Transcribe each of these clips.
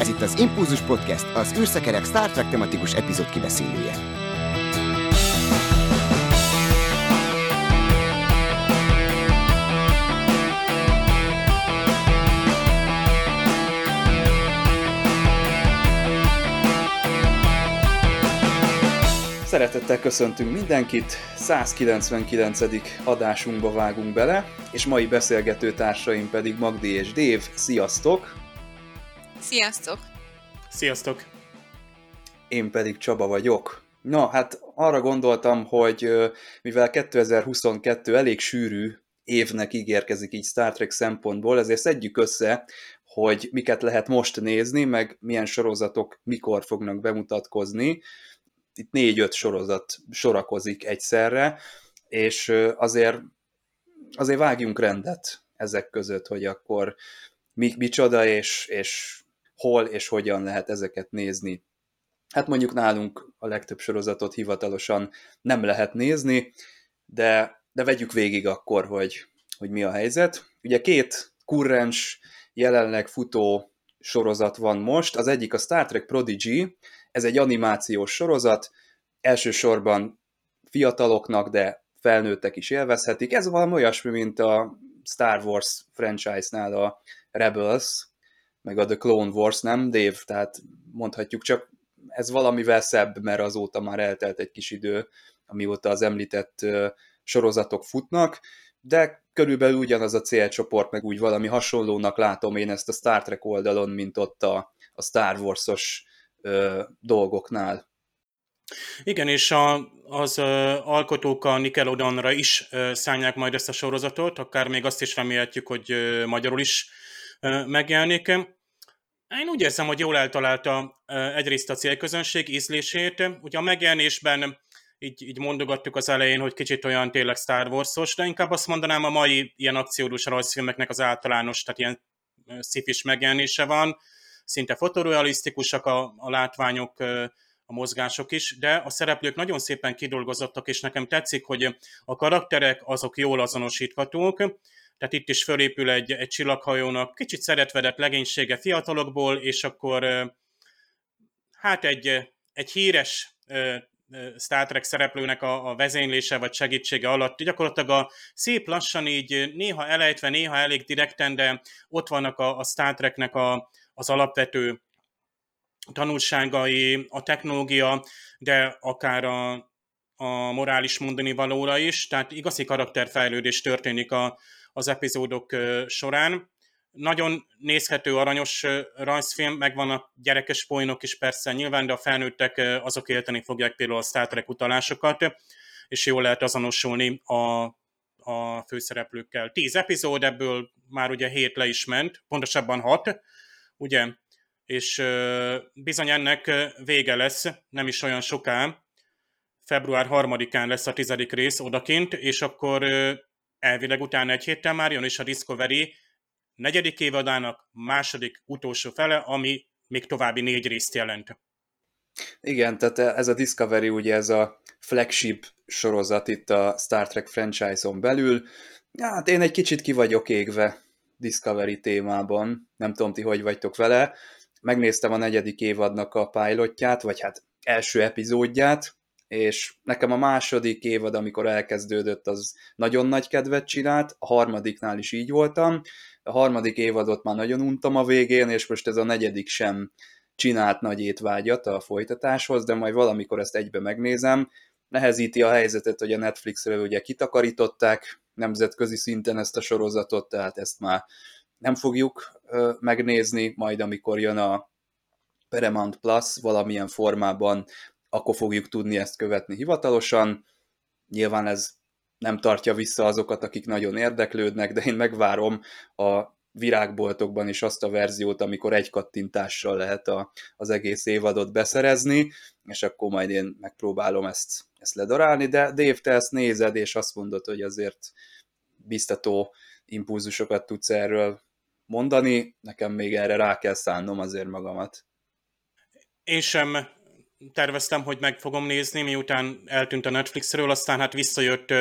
Ez itt az Impulzus Podcast, az űrszekerek Star Trek tematikus epizód kibeszélője. Szeretettel köszöntünk mindenkit, 199. adásunkba vágunk bele, és mai beszélgető társaim pedig Magdi és Dév. Sziasztok! Sziasztok! Sziasztok! Én pedig Csaba vagyok. Na, hát arra gondoltam, hogy mivel 2022 elég sűrű évnek ígérkezik így Star Trek szempontból, ezért szedjük össze, hogy miket lehet most nézni, meg milyen sorozatok mikor fognak bemutatkozni. Itt négy-öt sorozat sorakozik egyszerre, és azért, azért vágjunk rendet ezek között, hogy akkor mi, micsoda, és, és hol és hogyan lehet ezeket nézni. Hát mondjuk nálunk a legtöbb sorozatot hivatalosan nem lehet nézni, de, de vegyük végig akkor, hogy, hogy mi a helyzet. Ugye két kurrens, jelenleg futó sorozat van most. Az egyik a Star Trek Prodigy, ez egy animációs sorozat, elsősorban fiataloknak, de felnőttek is élvezhetik. Ez valami olyasmi, mint a Star Wars franchise-nál a Rebels, meg a The Clone Wars, nem, Dave? Tehát mondhatjuk csak, ez valamivel szebb, mert azóta már eltelt egy kis idő, amióta az említett sorozatok futnak, de körülbelül ugyanaz a célcsoport, meg úgy valami hasonlónak látom én ezt a Star Trek oldalon, mint ott a, a Star Wars-os ö, dolgoknál. Igen, és a, az ö, alkotók a Nickelodeonra is ö, szállják majd ezt a sorozatot, akár még azt is remélhetjük, hogy ö, magyarul is ö, megjelenik. Én úgy érzem, hogy jól eltalálta egyrészt a célközönség ízlését. Ugye a megjelenésben így, így mondogattuk az elején, hogy kicsit olyan tényleg Star Wars-os, de inkább azt mondanám, a mai ilyen akciódús rajzfilmeknek az általános, tehát ilyen szifis megjelenése van, szinte fotorealisztikusak a, a látványok, a mozgások is, de a szereplők nagyon szépen kidolgozottak, és nekem tetszik, hogy a karakterek azok jól azonosíthatók, tehát itt is fölépül egy, egy csillaghajónak kicsit szeretvedett legénysége fiatalokból, és akkor hát egy, egy híres Star Trek szereplőnek a, a vezénylése vagy segítsége alatt gyakorlatilag a szép lassan így néha elejtve, néha elég direkten, de ott vannak a, a Star Treknek a, az alapvető tanulságai, a technológia, de akár a, a morális mondani valóra is, tehát igazi karakterfejlődés történik a, az epizódok során. Nagyon nézhető, aranyos rajzfilm, megvan a gyerekes poénok is persze nyilván, de a felnőttek azok élteni fogják például a Star Trek utalásokat, és jól lehet azonosulni a, a főszereplőkkel. Tíz epizód, ebből már ugye hét le is ment, pontosabban hat, ugye? És bizony ennek vége lesz, nem is olyan soká, február harmadikán lesz a tizedik rész odakint, és akkor elvileg utána egy héttel már jön is a Discovery negyedik évadának második utolsó fele, ami még további négy részt jelent. Igen, tehát ez a Discovery ugye ez a flagship sorozat itt a Star Trek franchise-on belül. Hát én egy kicsit ki vagyok égve Discovery témában, nem tudom ti hogy vagytok vele. Megnéztem a negyedik évadnak a pilotját, vagy hát első epizódját, és nekem a második évad, amikor elkezdődött, az nagyon nagy kedvet csinált, a harmadiknál is így voltam, a harmadik évadot már nagyon untam a végén, és most ez a negyedik sem csinált nagy étvágyat a folytatáshoz, de majd valamikor ezt egybe megnézem. Nehezíti a helyzetet, hogy a Netflixről ugye kitakarították nemzetközi szinten ezt a sorozatot, tehát ezt már nem fogjuk ö, megnézni, majd amikor jön a Paramount Plus valamilyen formában akkor fogjuk tudni ezt követni hivatalosan. Nyilván ez nem tartja vissza azokat, akik nagyon érdeklődnek, de én megvárom a virágboltokban is azt a verziót, amikor egy kattintással lehet a, az egész évadot beszerezni, és akkor majd én megpróbálom ezt, ezt ledarálni, de Dave, te ezt nézed, és azt mondod, hogy azért biztató impulzusokat tudsz erről mondani, nekem még erre rá kell szánnom azért magamat. Én sem terveztem, hogy meg fogom nézni, miután eltűnt a Netflixről, aztán hát visszajött uh,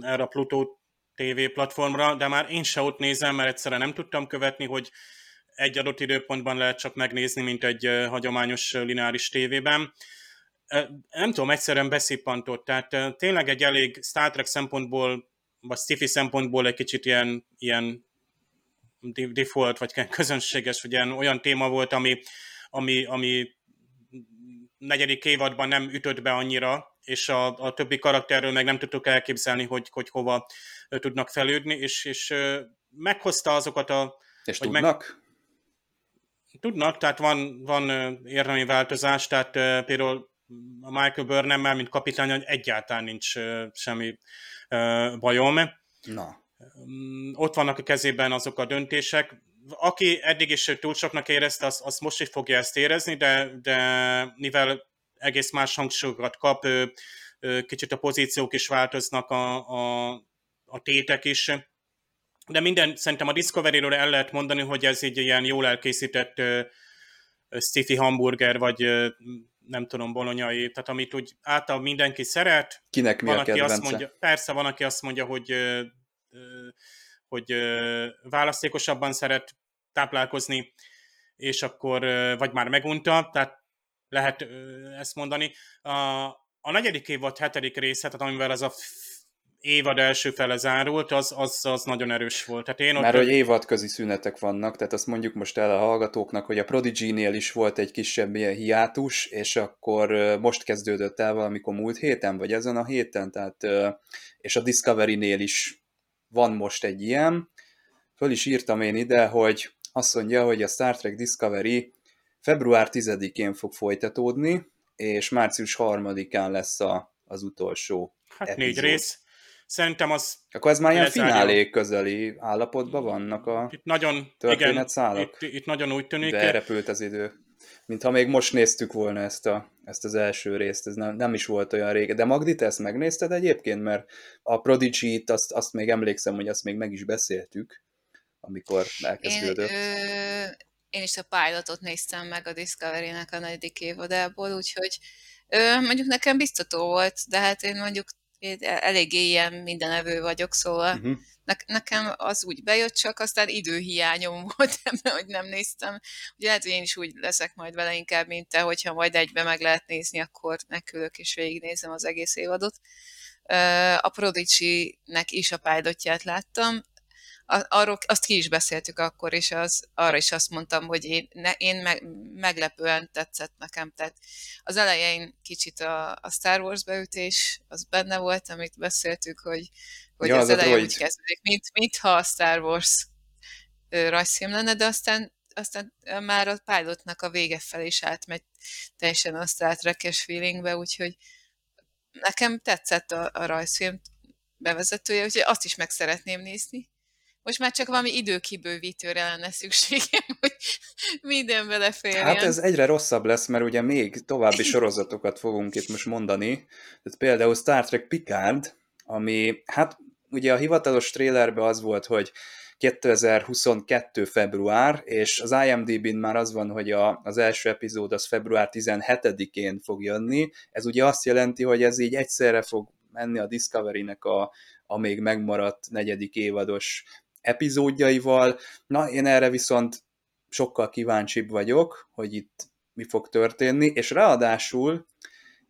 erre a Pluto TV platformra, de már én se ott nézem, mert egyszerűen nem tudtam követni, hogy egy adott időpontban lehet csak megnézni, mint egy hagyományos lineáris tévében. Nem tudom, egyszerűen beszippantott, tehát tényleg egy elég Star Trek szempontból, vagy sci szempontból egy kicsit ilyen, ilyen default, vagy közönséges, vagy ilyen olyan téma volt, ami, ami, ami negyedik évadban nem ütött be annyira, és a, a többi karakterről meg nem tudtuk elképzelni, hogy, hogy hova tudnak fejlődni, és, és meghozta azokat a... És tudnak? Meg, tudnak, tehát van, van érdemi változás, tehát például a Michael Burnham-mel, mint kapitány, egyáltalán nincs semmi bajom. Na. Ott vannak a kezében azok a döntések. Aki eddig is túl soknak érezte, azt, azt most is fogja ezt érezni, de, de mivel egész más hangsúlyokat kap, kicsit a pozíciók is változnak, a, a, a tétek is. De minden, szerintem a Discovery-ről el lehet mondani, hogy ez egy ilyen jól elkészített sci hamburger, vagy nem tudom, bolonyai, tehát amit úgy által mindenki szeret. Kinek mi van, a aki kedvence? azt mondja, Persze, van, aki azt mondja, hogy, hogy választékosabban szeret táplálkozni, és akkor vagy már megunta, tehát lehet ezt mondani. A, a negyedik évad hetedik része, tehát amivel ez a évad első fele zárult, az, az, az nagyon erős volt. Tehát én ott Mert hogy évadközi szünetek vannak, tehát azt mondjuk most el a hallgatóknak, hogy a Prodigy-nél is volt egy kisebb ilyen hiátus, és akkor most kezdődött el valamikor múlt héten, vagy ezen a héten, tehát, és a Discovery-nél is van most egy ilyen. Föl is írtam én ide, hogy azt mondja, hogy a Star Trek Discovery február 10-én fog folytatódni, és március 3-án lesz a, az utolsó Hát epizód. négy rész. Szerintem az... Akkor ez már ilyen finálé közeli állapotban vannak a Itt nagyon... Igen, itt, itt nagyon úgy tűnik. De elrepült az idő. Mintha még most néztük volna ezt, a, ezt az első részt, ez nem, nem is volt olyan régen. De Magdi, te ezt megnézted egyébként? Mert a Prodigy-t azt, azt még emlékszem, hogy azt még meg is beszéltük, amikor Én, elkezdődött. ö, én is a pilotot néztem meg a Discovery-nek a negyedik évadából, úgyhogy ö, mondjuk nekem biztató volt, de hát én mondjuk én eléggé ilyen mindenevő vagyok, szóval Uh-huh. ne, nekem az úgy bejött, csak aztán időhiányom volt ebben, hogy nem néztem. Ugye lehet, hogy én is úgy leszek majd vele inkább, mint te, hogyha majd egybe meg lehet nézni, akkor megkülök és végignézem az egész évadot. A Prodigy-nek is a pilotját láttam, arról, azt ki is beszéltük akkor, és az, arra is azt mondtam, hogy én, ne, én meg, meglepően tetszett nekem. Tehát az elején kicsit a, a Star Wars beütés, az benne volt, amit beszéltük, hogy, hogy Ja, az az droid. úgy kezdődik, mint, mintha a Star Wars rajzfilm lenne, de aztán, aztán már a pilotnak a vége felé is átmegy teljesen a Star Trek-es feelingbe, úgyhogy nekem tetszett a, a rajzfilm bevezetője, úgyhogy azt is meg szeretném nézni. Most már csak valami időkibővítőre lenne szükségem, hogy minden beleférjen. Hát ez egyre rosszabb lesz, mert ugye még további sorozatokat fogunk itt most mondani. Tehát például Star Trek Picard, ami hát ugye a hivatalos trailerben az volt, hogy 2022. február, és az IMDb-n már az van, hogy a, az első epizód az február 17-én fog jönni. Ez ugye azt jelenti, hogy ez így egyszerre fog menni a Discovery-nek a, a még megmaradt negyedik évados epizódjaival. Na, én erre viszont sokkal kíváncsibb vagyok, hogy itt mi fog történni, és ráadásul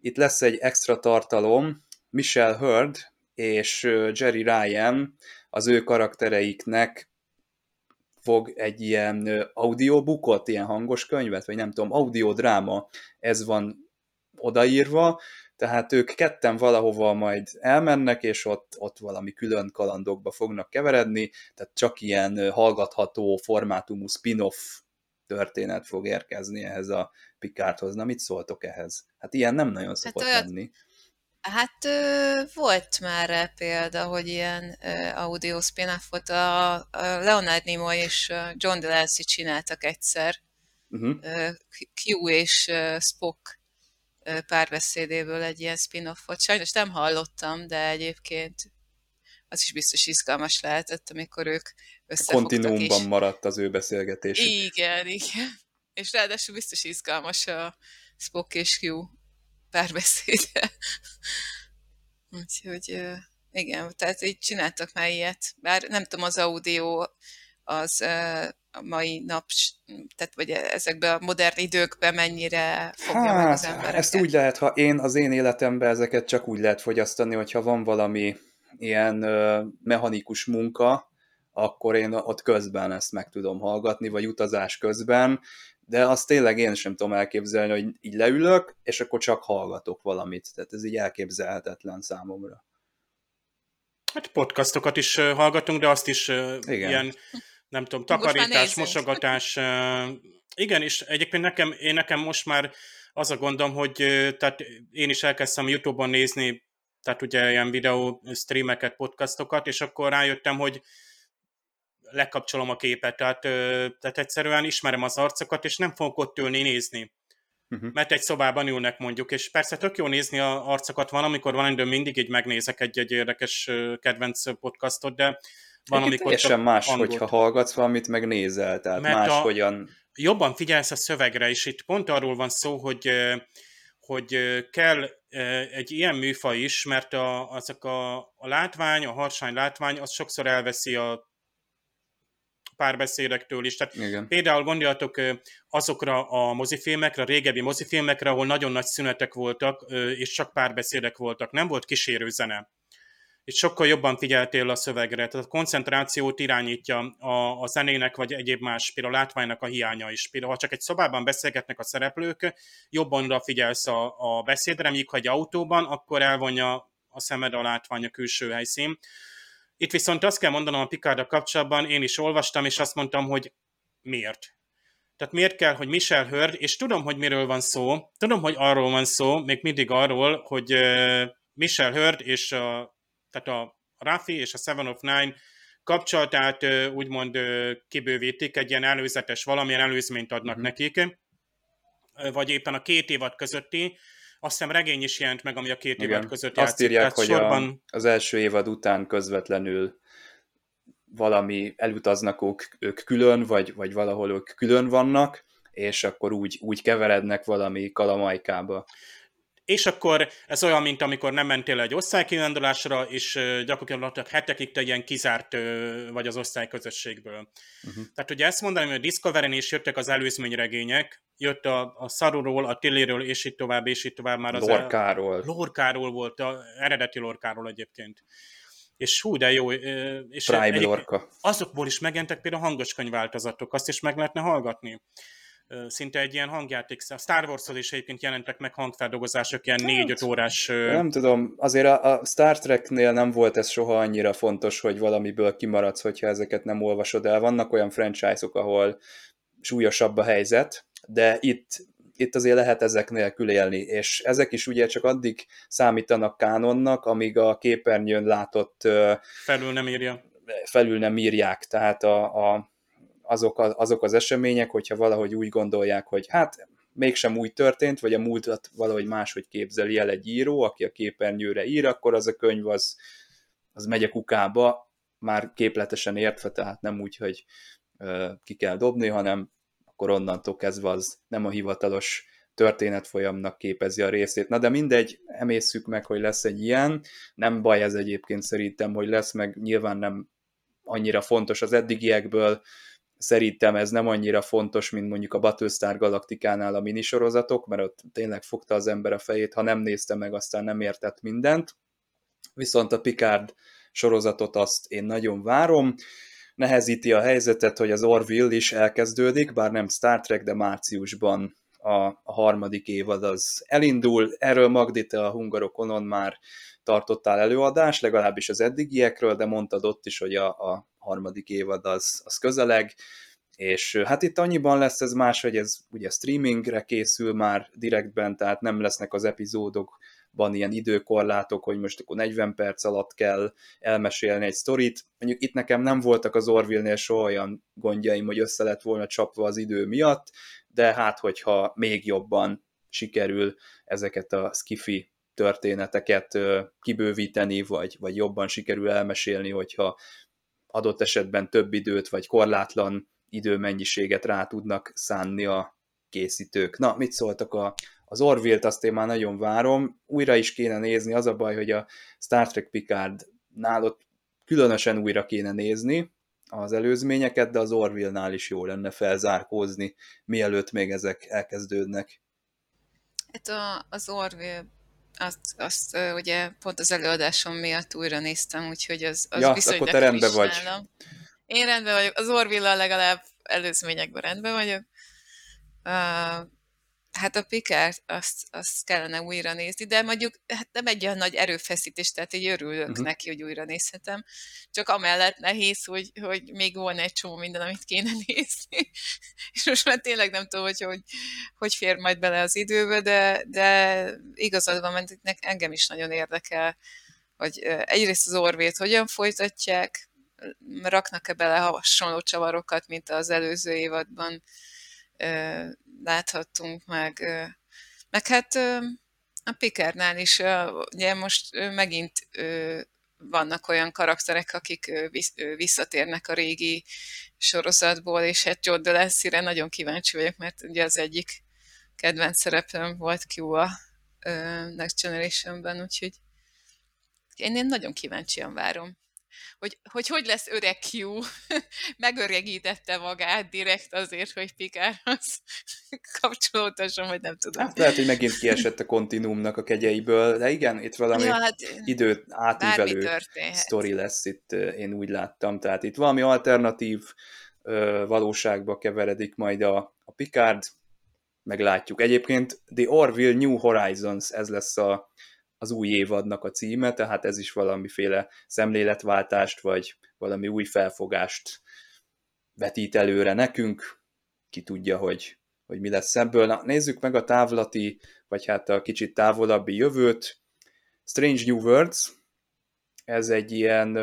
itt lesz egy extra tartalom, Michelle Hurd és Jerry Ryan az ő karaktereiknek fog egy ilyen audiobookot, ilyen hangos könyvet, vagy nem tudom, audiodráma, ez van odaírva, tehát ők ketten valahova majd elmennek, és ott, ott valami külön kalandokba fognak keveredni, tehát csak ilyen hallgatható formátumú spin-off történet fog érkezni ehhez a Picardhoz. Na, mit szóltok ehhez? Hát ilyen nem nagyon szokott olyat- lenni. Hát ö, volt már rá példa, hogy ilyen ö, audio spin volt. A, a Leonard Nimoy és John DeLancey csináltak egyszer Uh-huh. ö, Q és Spock párbeszédéből egy ilyen spin-offot. Sajnos nem hallottam, de egyébként az is biztos izgalmas lehetett, amikor ők összefogtak. Kontinuumban maradt az ő beszélgetésük. Igen, igen. És ráadásul biztos izgalmas a Spock és Q párbeszéde. Úgyhogy igen, tehát így csináltak már ilyet. Bár nem tudom az audio az a mai nap, tehát vagy ezekben a modern időkben mennyire fogja hát, meg az hát, embereket. Ezt úgy lehet, ha én az én életemben ezeket csak úgy lehet fogyasztani, hogyha van valami ilyen ö, mechanikus munka, akkor én ott közben ezt meg tudom hallgatni, vagy utazás közben, de azt tényleg én sem tudom elképzelni, hogy így leülök, és akkor csak hallgatok valamit. Tehát ez így elképzelhetetlen számomra. Hát podcastokat is hallgatunk, de azt is Igen. ilyen, nem tudom, takarítás, mosogatás. Igen, és egyébként nekem, én nekem most már az a gondom, hogy tehát én is elkezdtem YouTube-on nézni, tehát ugye ilyen videó streameket, podcastokat, és akkor rájöttem, hogy lekapcsolom a képet, tehát, tehát egyszerűen ismerem az arcokat, és nem fogok ott ülni nézni. Uh-huh. Mert egy szobában ülnek mondjuk, és persze tök jó nézni a arcokat van, amikor van időm, mindig így megnézek egy-egy érdekes kedvenc podcastot, de van, amikor teljesen más, hangot. hogyha hallgatsz valamit, meg nézel, tehát Mert máshogyan... Jobban figyelsz a szövegre, és itt pont arról van szó, hogy hogy kell egy ilyen műfaj is, mert a, azok a, a látvány, a harsány látvány, az sokszor elveszi a párbeszédektől is. Tehát Igen. például gondoljatok azokra a mozifilmekre, a régebbi mozifilmekre, ahol nagyon nagy szünetek voltak, és csak párbeszédek voltak. Nem volt kísérő zene. És sokkal jobban figyeltél a szövegre, tehát a koncentrációt irányítja a, a zenének, vagy egyéb más, például a látványnak a hiánya is. Például, ha csak egy szobában beszélgetnek a szereplők, jobban odafigyelsz a, a beszédre, míg ha egy autóban, akkor elvonja a szemed a látvány a külső helyszín. Itt viszont azt kell mondanom a Picard kapcsolatban, én is olvastam, és azt mondtam, hogy miért. Tehát miért kell, hogy Michel Hurd, és tudom, hogy miről van szó, tudom, hogy arról van szó, még mindig arról, hogy Michel Hurd és a, tehát a Rafi és a Seven of Nine kapcsolatát úgymond kibővítik, egy ilyen előzetes, valamilyen előzményt adnak mm. nekik, vagy éppen a két évad közötti, azt hiszem regény is jelent meg, ami a két Igen. évad között Azt játszik. írják, hogy sorban... a, az első évad után közvetlenül valami elutaznak ők, ők külön, vagy, vagy valahol ők külön vannak, és akkor úgy, úgy keverednek valami kalamajkába. És akkor ez olyan, mint amikor nem mentél egy osztálykirándulásra, és gyakorlatilag hetekig te ilyen kizárt vagy az osztályközösségből. Uh-huh. Tehát ugye ezt mondani, hogy a Discovery-n is jöttek az előzményregények, jött a, a Szaruról, a Tilléről, és így tovább, és így tovább már az... Lorkáról. A, Lorkáról volt, a eredeti Lorkáról egyébként. És hú, de jó. És Prime Lorca. Azokból is megjelentek például hangos könyvváltozatok, azt is meg lehetne hallgatni szinte egy ilyen hangjáték. A Star wars is egyébként jelentek meg hangfeldolgozások, ilyen 4-5 órás... Nem tudom, azért a, a Star Treknél nem volt ez soha annyira fontos, hogy valamiből kimaradsz, hogyha ezeket nem olvasod el. Vannak olyan franchise-ok, ahol súlyosabb a helyzet, de itt, itt azért lehet ezek nélkül élni, és ezek is ugye csak addig számítanak kánonnak, amíg a képernyőn látott... Felül nem írja. Felül nem írják, tehát a, a azok, a, azok az események, hogyha valahogy úgy gondolják, hogy hát mégsem úgy történt, vagy a múltat valahogy máshogy képzeli el egy író, aki a képernyőre ír, akkor az a könyv az, az megy a kukába, már képletesen értve, tehát nem úgy, hogy ö, ki kell dobni, hanem akkor onnantól kezdve az nem a hivatalos történetfolyamnak képezi a részét. Na de mindegy, emészszük meg, hogy lesz egy ilyen. Nem baj ez egyébként szerintem, hogy lesz, meg nyilván nem annyira fontos az eddigiekből, Szerintem ez nem annyira fontos, mint mondjuk a Battlestar Galaktikánál a minisorozatok, mert ott tényleg fogta az ember a fejét, ha nem nézte meg, aztán nem értett mindent. Viszont a Picard sorozatot azt én nagyon várom. Nehezíti a helyzetet, hogy az Orville is elkezdődik, bár nem Star Trek, de márciusban a, a harmadik évad az elindul. Erről Magdi, a hungarokonon már tartottál előadást, legalábbis az eddigiekről, de mondtad ott is, hogy a, a harmadik évad az, az közeleg, és hát itt annyiban lesz ez más, hogy ez ugye streamingre készül már direktben, tehát nem lesznek az epizódokban ilyen időkorlátok, hogy most akkor 40 perc alatt kell elmesélni egy sztorit. Mondjuk itt nekem nem voltak az Orville-nél soha olyan gondjaim, hogy össze lett volna csapva az idő miatt, de hát hogyha még jobban sikerül ezeket a skifi történeteket kibővíteni, vagy, vagy jobban sikerül elmesélni, hogyha adott esetben több időt, vagy korlátlan időmennyiséget rá tudnak szánni a készítők. Na, mit szóltak a, az Orville-t, azt én már nagyon várom. Újra is kéne nézni, az a baj, hogy a Star Trek Picard nálott különösen újra kéne nézni, az előzményeket, de az Orville-nál is jó lenne felzárkózni, mielőtt még ezek elkezdődnek. Hát a, az Orville azt, azt ugye pont az előadásom miatt újra néztem, úgyhogy az, az ja, viszonylag akkor te rendben vagy. Nálam. Én rendben vagyok, az orville legalább előzményekben rendben vagyok. Uh, Hát a Picard, azt, azt kellene újra nézni, de mondjuk hát nem egy olyan nagy erőfeszítés, tehát így örülök uh-huh. neki, hogy újra nézhetem. Csak amellett nehéz, hogy, hogy még volna egy csomó minden, amit kéne nézni. És most már tényleg nem tudom, hogy hogy, hogy fér majd bele az időbe, de, de igazad van, mert engem is nagyon érdekel, hogy egyrészt az orvét hogyan folytatják, raknak-e bele hasonló csavarokat, mint az előző évadban, láthattunk meg. Meg hát a Pikernál is, ugye most megint vannak olyan karakterek, akik visszatérnek a régi sorozatból, és hát Joe Delancey-re nagyon kíváncsi vagyok, mert ugye az egyik kedvenc szereplőm volt Q a Next Generation-ben, úgyhogy én, én nagyon kíváncsian várom hogy, hogy hogy lesz öreg Q, megöregítette magát direkt azért, hogy Pikárhoz kapcsolódhasson, vagy nem tudom. Hát lehet, hogy megint kiesett a kontinúmnak a kegyeiből, de igen, itt valami ja, hát, időt átívelő sztori lesz itt, én úgy láttam. Tehát itt valami alternatív valóságba keveredik majd a, a Picard, meglátjuk. Egyébként The Orville New Horizons, ez lesz a, az új évadnak a címe, tehát ez is valamiféle szemléletváltást, vagy valami új felfogást vetít előre nekünk, ki tudja, hogy, hogy mi lesz ebből. Na, nézzük meg a távlati, vagy hát a kicsit távolabbi jövőt. Strange New Worlds, ez egy ilyen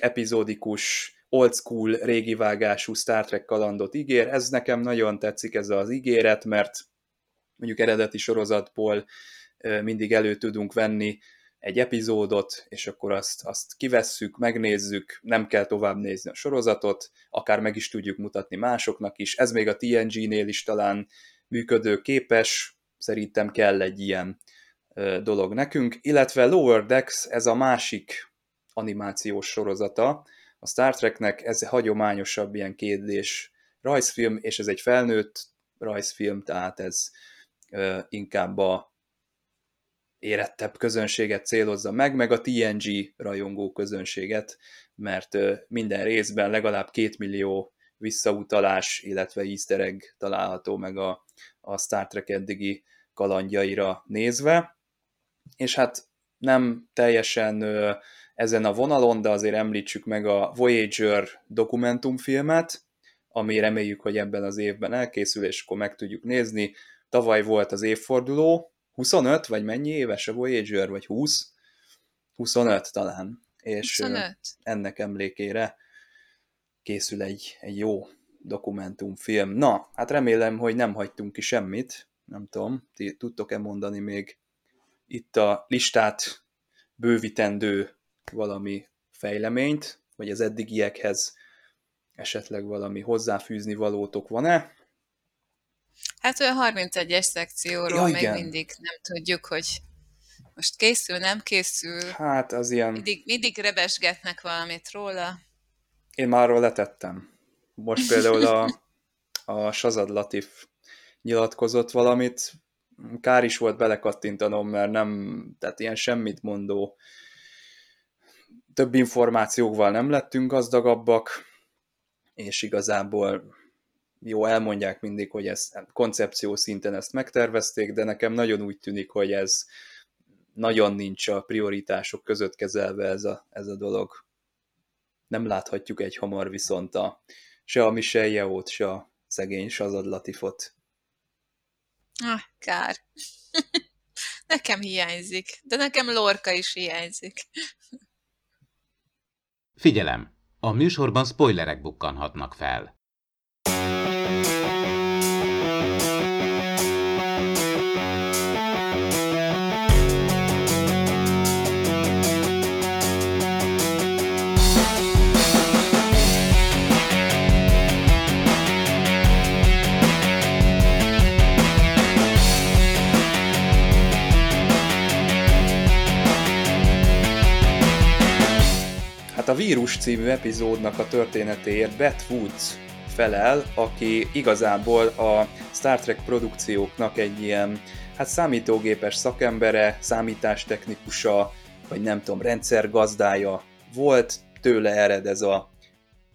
epizódikus, old school, régi vágású Star Trek kalandot ígér. Ez nekem nagyon tetszik ez az ígéret, mert mondjuk eredeti sorozatból mindig elő tudunk venni egy epizódot, és akkor azt, azt kivesszük, megnézzük, nem kell tovább nézni a sorozatot, akár meg is tudjuk mutatni másoknak is. Ez még a TNG-nél is talán működő képes, szerintem kell egy ilyen dolog nekünk, illetve Lower Decks, ez a másik animációs sorozata, a Star Treknek ez hagyományosabb ilyen kétdés rajzfilm, és ez egy felnőtt rajzfilm, tehát ez inkább a érettebb közönséget célozza meg, meg a TNG rajongó közönséget, mert minden részben legalább két millió visszautalás, illetve easter egg található meg a, a Star Trek eddigi kalandjaira nézve. És hát nem teljesen ezen a vonalon, de azért említsük meg a Voyager dokumentumfilmet, ami reméljük, hogy ebben az évben elkészül, és akkor meg tudjuk nézni. Tavaly volt az évforduló, 25, vagy mennyi éves a Voyager, vagy 20? 25 talán. És 25. ennek emlékére készül egy, egy jó dokumentumfilm. Na, hát remélem, hogy nem hagytunk ki semmit. Nem tudom, ti tudtok-e mondani még itt a listát bővítendő valami fejleményt, vagy az eddigiekhez esetleg valami hozzáfűzni valótok van-e? Hát olyan 31-es szekcióról ja, még mindig nem tudjuk, hogy most készül, nem készül. Hát az ilyen... Mindig, mindig rebesgetnek valamit róla. Én már arról letettem. Most például a, a Shazad Latif nyilatkozott valamit, kár is volt belekattintanom, mert nem, tehát ilyen semmit mondó több információkval nem lettünk gazdagabbak, és igazából jó, elmondják mindig, hogy ez koncepció szinten ezt megtervezték, de nekem nagyon úgy tűnik, hogy ez nagyon nincs a prioritások között kezelve ez a, ez a dolog. Nem láthatjuk egy hamar viszont a, se a Michelle Yeoh-t, se a szegény Shazad Latifot. Ah, kár. nekem hiányzik, de nekem Lorca is hiányzik. Figyelem! A műsorban spoilerek bukkanhatnak fel. Hát Vírus című epizódnak a történetéért Beth Woods felel, aki igazából a Star Trek produkcióknak egy ilyen hát számítógépes szakembere, számítástechnikusa, vagy nem tudom, rendszergazdája volt, tőle ered ez a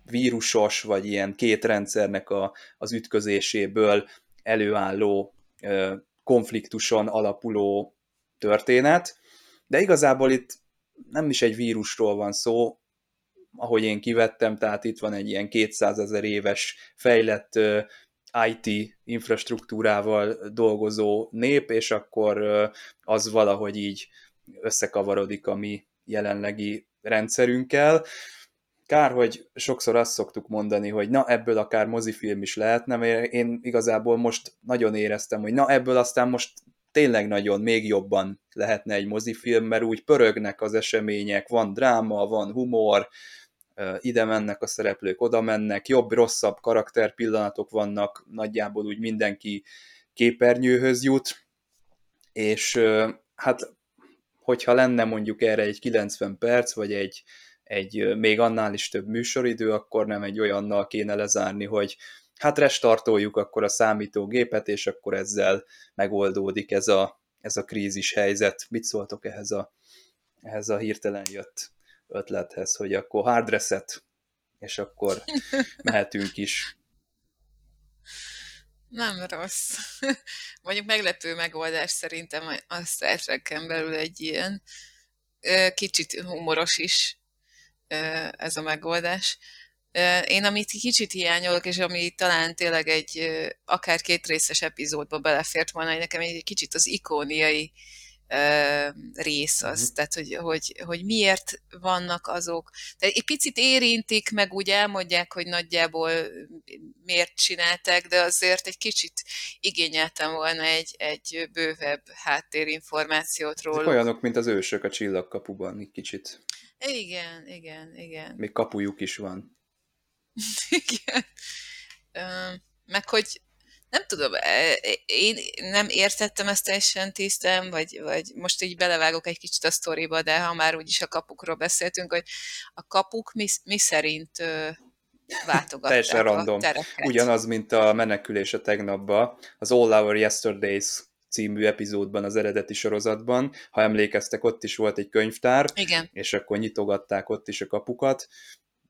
vírusos, vagy ilyen két rendszernek a, az ütközéséből előálló ö, konfliktuson alapuló történet, de igazából itt nem is egy vírusról van szó, ahogy én kivettem, tehát itt van egy ilyen 200 ezer éves fejlett IT infrastruktúrával dolgozó nép, és akkor az valahogy így összekavarodik a mi jelenlegi rendszerünkkel. Kár, hogy sokszor azt szoktuk mondani, hogy na ebből akár mozifilm is lehetne, mert én igazából most nagyon éreztem, hogy na ebből aztán most tényleg nagyon még jobban lehetne egy mozifilm, mert úgy pörögnek az események, van dráma, van humor, ide mennek a szereplők, oda mennek, jobb-rosszabb karakterpillanatok vannak, nagyjából úgy mindenki képernyőhöz jut, és hát hogyha lenne mondjuk erre egy 90 perc, vagy egy, egy még annál is több műsoridő, akkor nem egy olyannal kéne lezárni, hogy hát restartoljuk akkor a számítógépet, és akkor ezzel megoldódik ez a, ez a krízis helyzet. Mit szóltok ehhez a, ehhez a hirtelen jött ötlethez, hogy akkor hard reset, és akkor mehetünk is. Nem rossz. Mondjuk meglepő megoldás szerintem a Star Trek-en belül egy ilyen kicsit humoros is ez a megoldás. Én amit kicsit hiányolok, és ami talán tényleg egy akár két részes epizódba belefért volna, hogy nekem egy kicsit az ikóniai rész az, uh-huh. tehát hogy, hogy, hogy miért vannak azok. Tehát egy picit érintik, meg úgy elmondják, hogy nagyjából miért csinálták, de azért egy kicsit igényeltem volna egy, egy bővebb háttérinformációt róla. Olyanok, mint az ősök a csillagkapuban, egy kicsit. Igen, igen, igen. Még kapujuk is van. igen. Meg hogy nem tudom, e, én nem értettem ezt teljesen tisztán, vagy, vagy most így belevágok egy kicsit a sztoriba, de ha már úgyis a kapukról beszéltünk, hogy a kapuk mi, mi szerint váltogatták Teljesen random. Tereket. Ugyanaz, mint a menekülés a tegnapba, az All Our Yesterdays című epizódban az eredeti sorozatban, ha emlékeztek, ott is volt egy könyvtár, Igen. és akkor nyitogatták ott is a kapukat,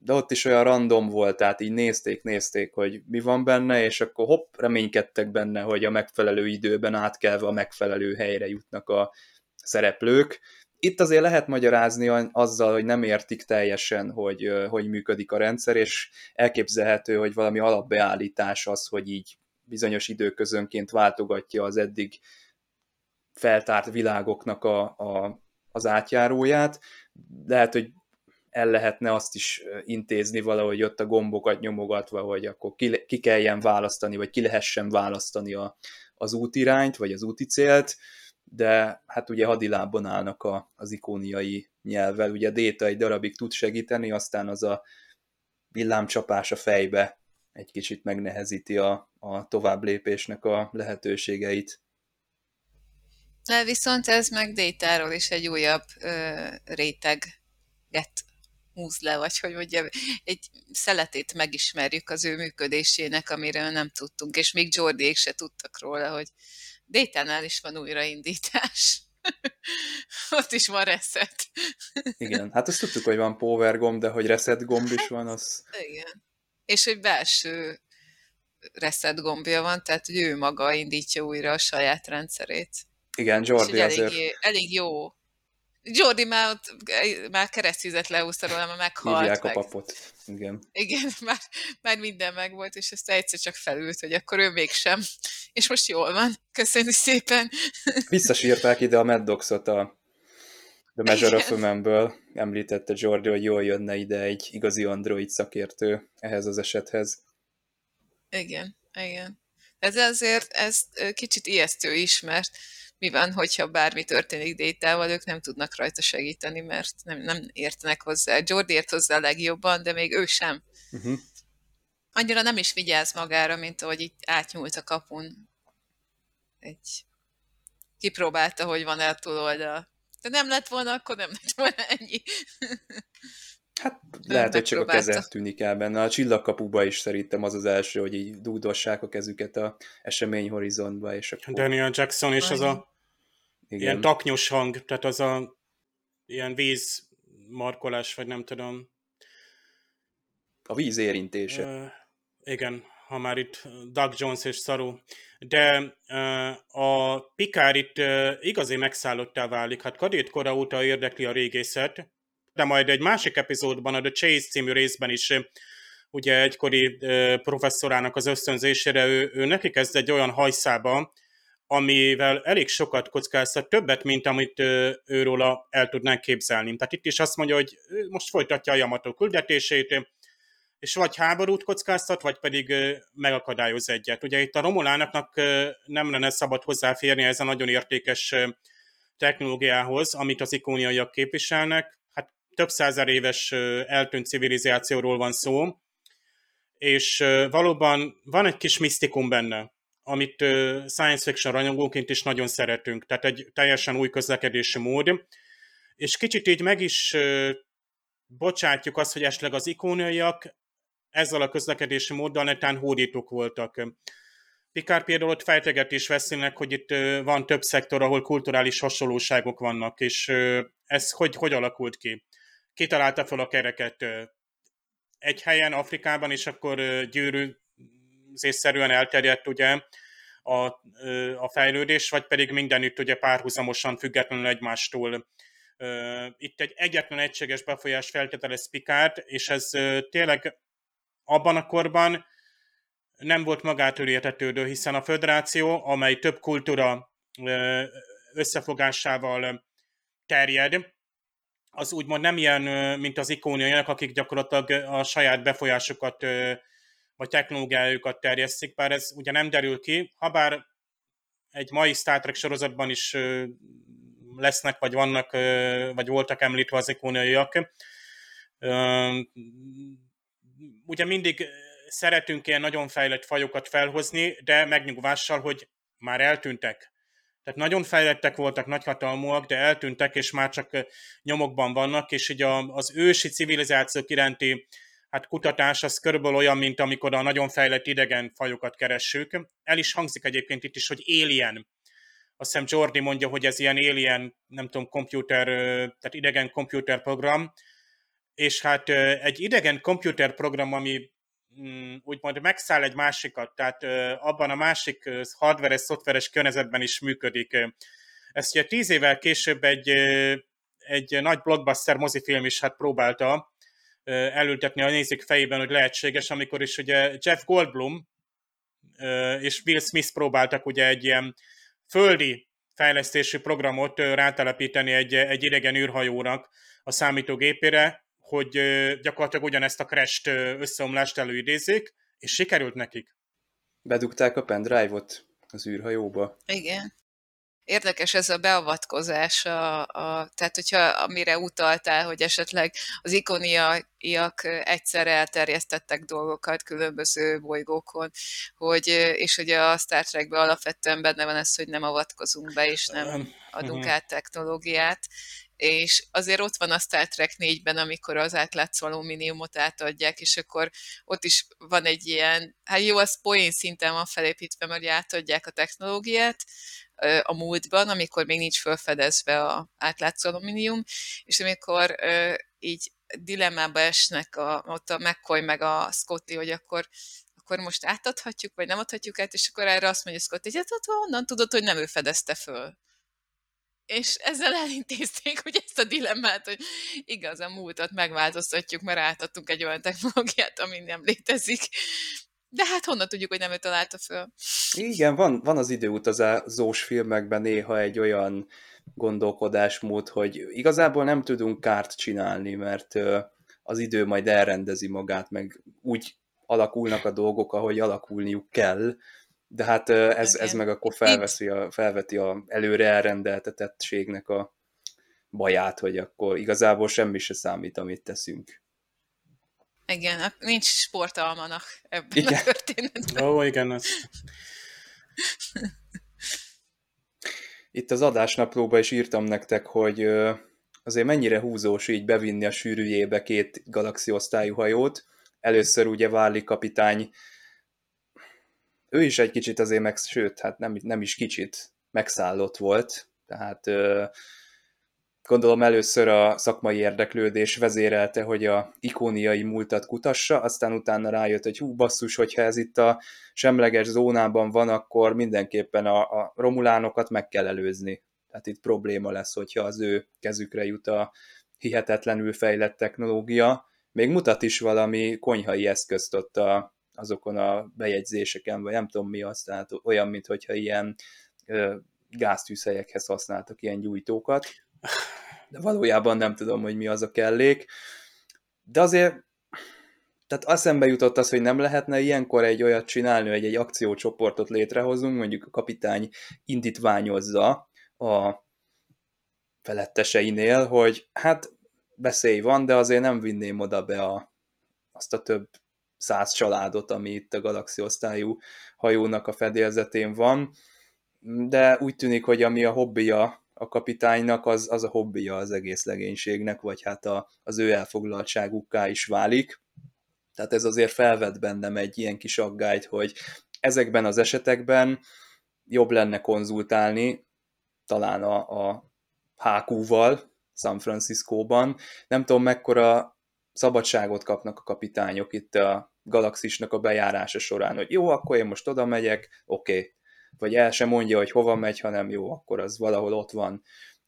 de ott is olyan random volt, tehát így nézték, nézték, hogy mi van benne, és akkor hopp, reménykedtek benne, hogy a megfelelő időben átkelve a megfelelő helyre jutnak a szereplők. Itt azért lehet magyarázni azzal, hogy nem értik teljesen, hogy hogy működik a rendszer, és elképzelhető, hogy valami alapbeállítás az, hogy így bizonyos időközönként váltogatja az eddig feltárt világoknak a, a, az átjáróját. Lehet, hogy el lehetne azt is intézni valahogy ott a gombokat nyomogatva, hogy akkor ki, ki kelljen választani, vagy ki lehessen választani a, az útirányt, vagy az úti célt, de hát ugye hadilábban állnak a, az ikóniai nyelvvel, ugye Déta egy darabig tud segíteni, aztán az a villámcsapás a fejbe egy kicsit megnehezíti a, a tovább lépésnek a lehetőségeit. De viszont ez meg Détáról is egy újabb ö, réteget húz le, vagy hogy mondjam, egy szeletét megismerjük az ő működésének, amiről nem tudtunk, és még Jordiék se tudtak róla, hogy Détánál is van újraindítás. Ott is van reset. Igen, hát azt tudtuk, hogy van power gomb, de hogy reset gomb is van, az... Igen. És hogy belső reset gombja van, tehát hogy ő maga indítja újra a saját rendszerét. Igen, Jordi azért... Elég, elég jó Jordi már, ott, már keresztüzet leúszta róla, mert meghalt. Hívják meg. a papot. Igen. Igen, már, már minden megvolt, és aztán egyszer csak felült, hogy akkor ő mégsem. És most jól van. Köszönjük szépen. Visszasírták ide a Mad Dogs-ot a The Measure of Man-ből. Említette Jordi, hogy jól jönne ide egy igazi android szakértő ehhez az esethez. Igen, igen. Ez azért ez kicsit ijesztő is, mert mi van, hogyha bármi történik détával, ők nem tudnak rajta segíteni, mert nem, nem értenek hozzá. Jordi ért hozzá a legjobban, de még ő sem. Uh-huh. Annyira nem is vigyáz magára, mint ahogy itt átnyúlt a kapun. Egy... Kipróbálta, hogy van el túloldal. De nem lett volna, akkor nem lett volna ennyi. Hát lehet, hogy csak a keze tűnik el benne. A csillagkapuba is szerintem az az első, hogy így dúdossák a kezüket a esemény horizontba, és akkor... Daniel Jackson és az a Igen. ilyen taknyos hang, tehát az a ilyen víz markolás, vagy nem tudom. A víz érintése. Uh, igen, ha már itt Doug Jones és szarú. De uh, a Picard itt uh, igazi megszállottá válik. Hát kadétkora óta érdekli a régészet, de majd egy másik epizódban, a The Chase című részben is ugye egykori professzorának az ösztönzésére ő, ő neki kezd egy olyan hajszába, amivel elég sokat kockáztat, többet, mint amit őróla el tudnánk képzelni. Tehát itt is azt mondja, hogy most folytatja a Yamato küldetését, és vagy háborút kockáztat, vagy pedig megakadályoz egyet. Ugye itt a Romulánaknak nem lenne szabad hozzáférni ez a nagyon értékes technológiához, amit az ikóniaiak képviselnek, több százer éves eltűnt civilizációról van szó, és valóban van egy kis misztikum benne, amit science fiction ranyongóként is nagyon szeretünk, tehát egy teljesen új közlekedési mód, és kicsit így meg is bocsátjuk azt, hogy esetleg az ikóniaiak ezzel a közlekedési móddal netán hódítók voltak. Picard például ott fejtegetés veszélynek, hogy itt van több szektor, ahol kulturális hasonlóságok vannak, és ez hogy, hogy alakult ki? kitalálta fel a kereket egy helyen, Afrikában, és akkor gyűrűzésszerűen elterjedt ugye a, a fejlődés, vagy pedig mindenütt ugye párhuzamosan függetlenül egymástól. Itt egy egyetlen egységes befolyás feltételez Picard, és ez tényleg abban a korban nem volt magától értetődő, hiszen a föderáció, amely több kultúra összefogásával terjed, az úgymond nem ilyen, mint az ikóniaiak, akik gyakorlatilag a saját befolyásukat vagy technológiájukat terjesztik, bár ez ugye nem derül ki, ha bár egy mai Star Trek sorozatban is lesznek, vagy vannak, vagy voltak említve az ikóniaiak. Ugye mindig szeretünk ilyen nagyon fejlett fajokat felhozni, de megnyugvással, hogy már eltűntek. Tehát nagyon fejlettek voltak, nagyhatalmúak, de eltűntek, és már csak nyomokban vannak, és így az ősi civilizációk iránti hát kutatás az körülbelül olyan, mint amikor a nagyon fejlett idegen fajokat keressük. El is hangzik egyébként itt is, hogy alien. Azt hiszem Jordi mondja, hogy ez ilyen alien, nem tudom, komputer, tehát idegen komputerprogram, és hát egy idegen komputerprogram, ami Mm, úgymond megszáll egy másikat, tehát abban a másik hardveres, szoftveres környezetben is működik. Ezt ugye tíz évvel később egy, egy nagy blockbuster mozifilm is hát próbálta elültetni a nézők fejében, hogy lehetséges, amikor is ugye Jeff Goldblum és Will Smith próbáltak ugye egy ilyen földi fejlesztési programot rátelepíteni egy, egy idegen űrhajónak a számítógépére, hogy gyakorlatilag ugyanezt a crash összeomlást előidézzék, és sikerült nekik. Bedugták a pendrive-ot az űrhajóba. Igen. Érdekes ez a beavatkozás, a, a, tehát hogyha amire utaltál, hogy esetleg az ikoniaiak egyszerre elterjesztettek dolgokat különböző bolygókon, hogy, és hogy a Star Trekben alapvetően benne van ez, hogy nem avatkozunk be, és nem adunk át technológiát, és azért ott van a Star Trek 4-ben, amikor az átlátszó alumíniumot átadják, és akkor ott is van egy ilyen, hát jó, az poén szinten van felépítve, mert átadják a technológiát a múltban, amikor még nincs felfedezve a átlátszó alumínium, és amikor így dilemmába esnek a, ott a McCoy meg a Scotty, hogy akkor akkor most átadhatjuk, vagy nem adhatjuk át, és akkor erre azt mondja Scotty, hogy hát honnan tudod, hogy nem ő fedezte föl és ezzel elintézték hogy ezt a dilemmát, hogy igaz, a múltat megváltoztatjuk, mert átadtunk egy olyan technológiát, ami nem létezik. De hát honnan tudjuk, hogy nem ő találta föl? Igen, van, van az időutazós filmekben néha egy olyan gondolkodásmód, hogy igazából nem tudunk kárt csinálni, mert az idő majd elrendezi magát, meg úgy alakulnak a dolgok, ahogy alakulniuk kell, de hát ez, ez meg akkor felveszi a, felveti a előre elrendeltetettségnek a baját, hogy akkor igazából semmi se számít, amit teszünk. Igen, nincs sportalmanak ebben igen. a történetben. Ó, igen, az. Itt az adásnaplóba is írtam nektek, hogy azért mennyire húzós így bevinni a sűrűjébe két galaxiosztályú hajót. Először ugye Várli kapitány, ő is egy kicsit azért meg, sőt, hát nem, nem is kicsit megszállott volt, tehát gondolom először a szakmai érdeklődés vezérelte, hogy a ikóniai múltat kutassa, aztán utána rájött, hogy hú, basszus, hogyha ez itt a semleges zónában van, akkor mindenképpen a, a romulánokat meg kell előzni. Tehát itt probléma lesz, hogyha az ő kezükre jut a hihetetlenül fejlett technológia. Még mutat is valami konyhai eszközt ott a, azokon a bejegyzéseken, vagy nem tudom mi az, tehát olyan, mintha ilyen ö, gáztűzhelyekhez használtak ilyen gyújtókat de valójában nem tudom, hogy mi az a kellék. De azért, tehát eszembe jutott az, hogy nem lehetne ilyenkor egy olyat csinálni, hogy egy akciócsoportot létrehozunk, mondjuk a kapitány indítványozza a feletteseinél, hogy hát veszély van, de azért nem vinném oda be a, azt a több száz családot, ami itt a galaxiosztályú hajónak a fedélzetén van, de úgy tűnik, hogy ami a hobbija a kapitánynak az, az a hobbija az egész legénységnek, vagy hát a, az ő elfoglaltságukká is válik. Tehát ez azért felvet bennem egy ilyen kis aggályt, hogy ezekben az esetekben jobb lenne konzultálni, talán a, a HQ-val, San Francisco-ban. Nem tudom, mekkora szabadságot kapnak a kapitányok itt a galaxisnak a bejárása során, hogy jó, akkor én most oda megyek, oké, okay, vagy el sem mondja, hogy hova megy, hanem jó, akkor az valahol ott van,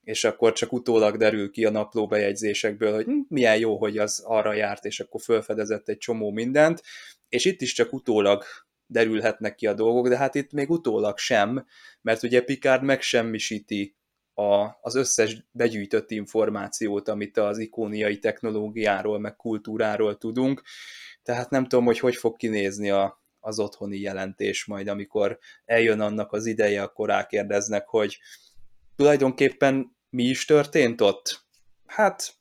és akkor csak utólag derül ki a napló bejegyzésekből, hogy hm, milyen jó, hogy az arra járt, és akkor felfedezett egy csomó mindent, és itt is csak utólag derülhetnek ki a dolgok, de hát itt még utólag sem, mert ugye Picard megsemmisíti a, az összes begyűjtött információt, amit az ikóniai technológiáról, meg kultúráról tudunk, tehát nem tudom, hogy hogy fog kinézni a, az otthoni jelentés, majd amikor eljön annak az ideje, akkor rákérdeznek, hogy tulajdonképpen mi is történt ott? Hát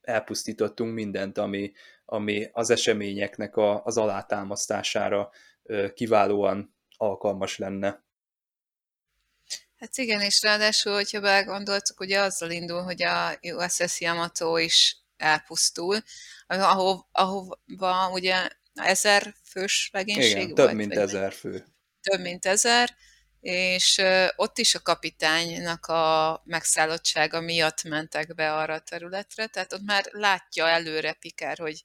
elpusztítottunk mindent, ami, ami az eseményeknek a, az alátámasztására kiválóan alkalmas lenne. Hát igen, és ráadásul, hogyha belegondoltuk, ugye azzal indul, hogy a USS Yamato is elpusztul, ahova, ahova ugye ezer fős legénység Igen, több mint ezer fő. Több mint ezer, és ott is a kapitánynak a megszállottsága miatt mentek be arra a területre, tehát ott már látja előre Pikár, hogy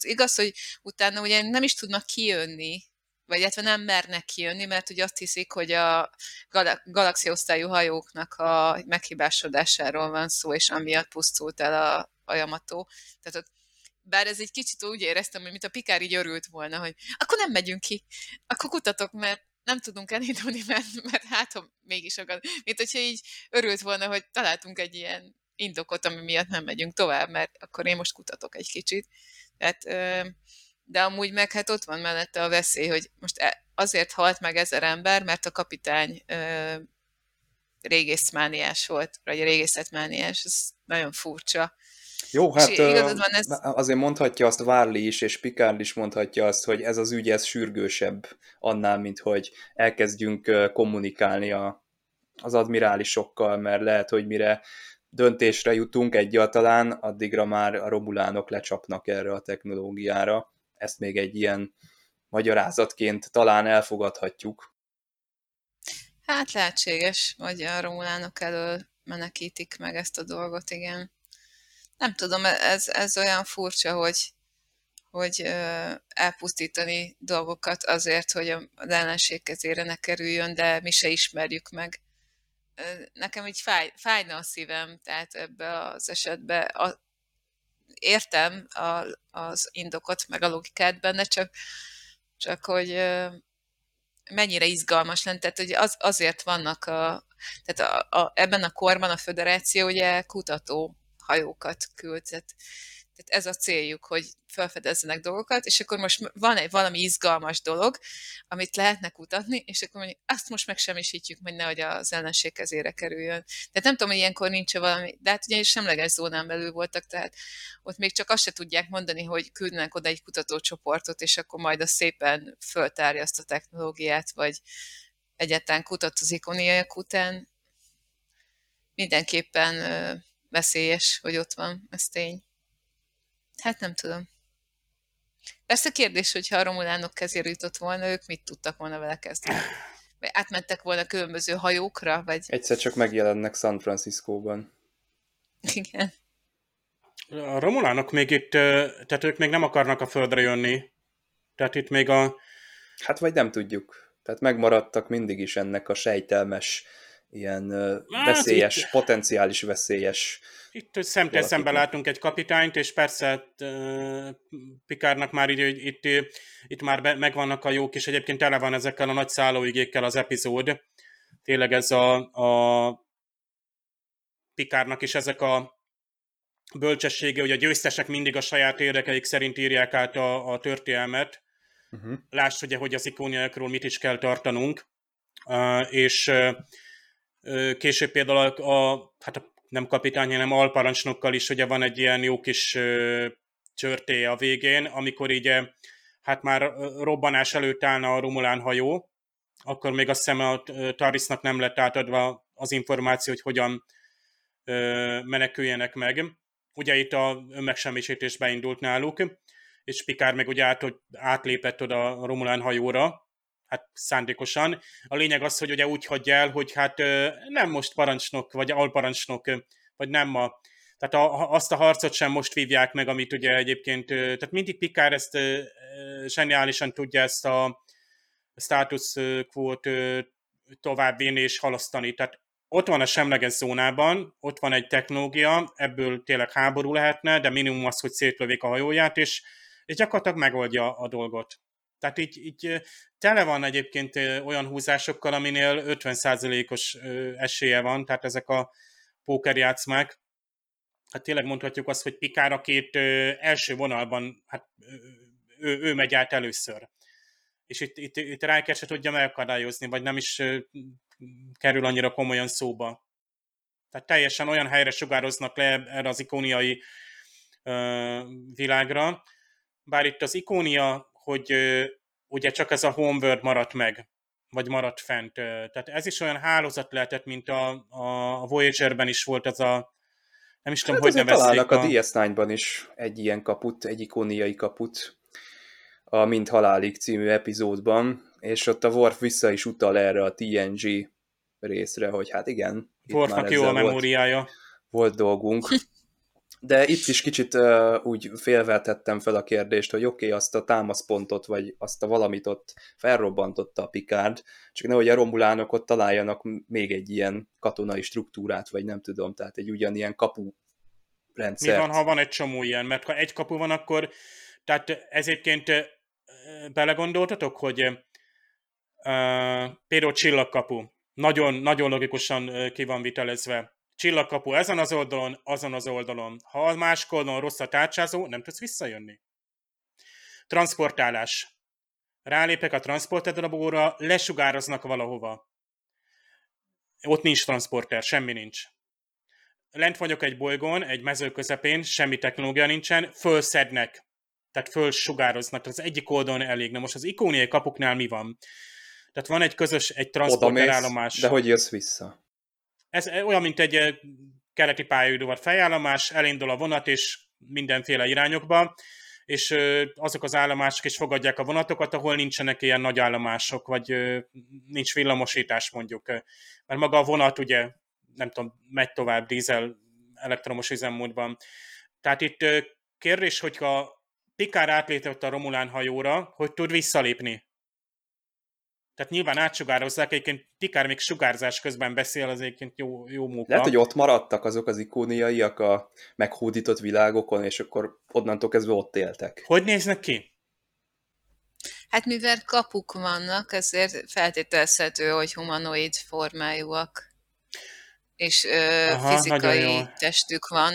igaz, hogy utána ugye nem is tudnak kijönni, vagy illetve nem mernek kijönni, mert ugye azt hiszik, hogy a galaxiosztályú hajóknak a meghibásodásáról van szó, és amiatt pusztult el a, a Yamato. Tehát ott bár ez egy kicsit úgy éreztem, hogy mint a Pikár így örült volna, hogy akkor nem megyünk ki, akkor kutatok, mert nem tudunk elindulni, mert, mert hát, ha mégis akar. Mint hogyha így örült volna, hogy találtunk egy ilyen indokot, ami miatt nem megyünk tovább, mert akkor én most kutatok egy kicsit. Tehát, de amúgy meg hát ott van mellette a veszély, hogy most e, azért halt meg ezer ember, mert a kapitány régészmániás volt, vagy régészetmániás, ez nagyon furcsa. Jó, hát van, ez... azért mondhatja azt Várli is, és Picard is mondhatja azt, hogy ez az ügy, ez sürgősebb annál, mint hogy elkezdjünk kommunikálni a, az admirálisokkal, mert lehet, hogy mire döntésre jutunk egyáltalán, addigra már a romulánok lecsapnak erre a technológiára. Ezt még egy ilyen magyarázatként talán elfogadhatjuk. Hát lehetséges, hogy a romulánok elől menekítik meg ezt a dolgot, igen nem tudom, ez, ez olyan furcsa, hogy, hogy elpusztítani dolgokat azért, hogy az ellenség kezére ne kerüljön, de mi se ismerjük meg. Nekem így fáj, fájna a szívem, tehát ebbe az esetben a, értem a, az indokot, meg a logikát benne, csak, csak hogy mennyire izgalmas lenne, tehát hogy az, azért vannak a, tehát a, a, ebben a korban a föderáció ugye kutató hajókat küldtet. Tehát ez a céljuk, hogy felfedezzenek dolgokat, és akkor most van egy valami izgalmas dolog, amit lehetne kutatni, és akkor mondjuk azt most megsemmisítjük, hogy nehogy az ellenség kezére kerüljön. Tehát nem tudom, hogy ilyenkor nincs valami, de hát ugye semleges zónán belül voltak, tehát ott még csak azt se tudják mondani, hogy küldnek oda egy kutatócsoportot, és akkor majd a szépen föltárja azt a technológiát, vagy egyáltalán kutat az ikoniaiak után. Mindenképpen veszélyes, hogy ott van, ez tény. Hát nem tudom. Persze kérdés, hogyha a romulánok kezére jutott volna, ők mit tudtak volna vele kezdeni? Vagy átmentek volna különböző hajókra, vagy... Egyszer csak megjelennek San Franciscóban. Igen. A romulánok még itt, tehát ők még nem akarnak a földre jönni. Tehát itt még a... Hát vagy nem tudjuk. Tehát megmaradtak mindig is ennek a sejtelmes, ilyen hát veszélyes, itt... potenciális veszélyes itt szemtel szemben látunk egy kapitányt, és persze Pikárnak már így, itt, itt már be, megvannak a jók, és egyébként tele van ezekkel a nagy szállóigékkel az epizód. Tényleg ez a, a Pikárnak is ezek a bölcsessége, hogy a győztesek mindig a saját érdekeik szerint írják át a, a történelmet. Uh-huh. Láss ugye, hogy az ikóniákról mit is kell tartanunk. Uh, és uh, később például a, a, hát a nem kapitány, hanem alparancsnokkal is ugye van egy ilyen jó kis uh, csörtéje a végén, amikor így hát már robbanás előtt állna a Romulán hajó, akkor még azt hiszem a Tarisnak nem lett átadva az információ, hogy hogyan meneküljenek meg. Ugye itt a önmegsemmisítés beindult náluk, és Pikár meg ugye át, átlépett oda a Romulán hajóra, hát szándékosan. A lényeg az, hogy ugye úgy hagyja el, hogy hát nem most parancsnok, vagy alparancsnok, vagy nem a tehát a, azt a harcot sem most vívják meg, amit ugye egyébként, tehát mindig Pikár ezt zseniálisan tudja ezt a status quo-t továbbvinni és halasztani. Tehát ott van a semleges zónában, ott van egy technológia, ebből tényleg háború lehetne, de minimum az, hogy szétlövik a hajóját, és, és gyakorlatilag megoldja a dolgot. Tehát így, így tele van egyébként olyan húzásokkal, aminél 50%-os esélye van, tehát ezek a pókerjátszmák. Hát tényleg mondhatjuk azt, hogy Pikára két első vonalban, hát ő, ő megy át először. És itt, itt, itt Riker se tudja megakadályozni, vagy nem is kerül annyira komolyan szóba. Tehát teljesen olyan helyre sugároznak le erre az ikóniai világra, bár itt az ikónia hogy ugye csak ez a Homeworld maradt meg, vagy maradt fent. Tehát ez is olyan hálózat lehetett, mint a, a Voyager-ben is volt ez a nem is tudom, hát hogy nevezzék. Találnak a, a DS9-ban is egy ilyen kaput, egy ikóniai kaput, a Mind Halálig című epizódban, és ott a Worf vissza is utal erre a TNG részre, hogy hát igen. Worfnak jó a memóriája. Volt, volt dolgunk. De itt is kicsit uh, úgy félveltettem fel a kérdést, hogy oké, okay, azt a támaszpontot, vagy azt a valamit ott felrobbantotta a Picard, csak nehogy a romulánok ott találjanak még egy ilyen katonai struktúrát, vagy nem tudom, tehát egy ugyanilyen kapu rendszer. Mi van, ha van egy csomó ilyen? Mert ha egy kapu van, akkor tehát ez egyébként belegondoltatok, hogy uh, például csillagkapu nagyon, nagyon logikusan ki van vitelezve csillagkapu ezen az oldalon, azon az oldalon. Ha a másik oldalon rossz a tárcsázó, nem tudsz visszajönni. Transportálás. Rálépek a transportedrabóra, lesugároznak valahova. Ott nincs transporter, semmi nincs. Lent vagyok egy bolygón, egy mező közepén, semmi technológia nincsen, fölszednek. Tehát fölsugároznak. Az egyik oldalon elég. Na most az ikóniai kapuknál mi van? Tehát van egy közös, egy transporterállomás. De hogy jössz vissza? Ez olyan, mint egy keleti pályaudvar felállomás, elindul a vonat, és mindenféle irányokba, és azok az állomások is fogadják a vonatokat, ahol nincsenek ilyen nagy állomások, vagy nincs villamosítás mondjuk. Mert maga a vonat ugye, nem tudom, megy tovább dízel elektromos üzemmódban. Tehát itt kérdés, hogyha Pikár átlépett a Romulán hajóra, hogy tud visszalépni tehát nyilván átsugározzák, egyébként Pikár még sugárzás közben beszél, az egyébként jó, jó munka. Lehet, hogy ott maradtak azok az ikóniaiak a meghódított világokon, és akkor onnantól kezdve ott éltek. Hogy néznek ki? Hát mivel kapuk vannak, ezért feltételezhető, hogy humanoid formájúak, és ö, Aha, fizikai testük van.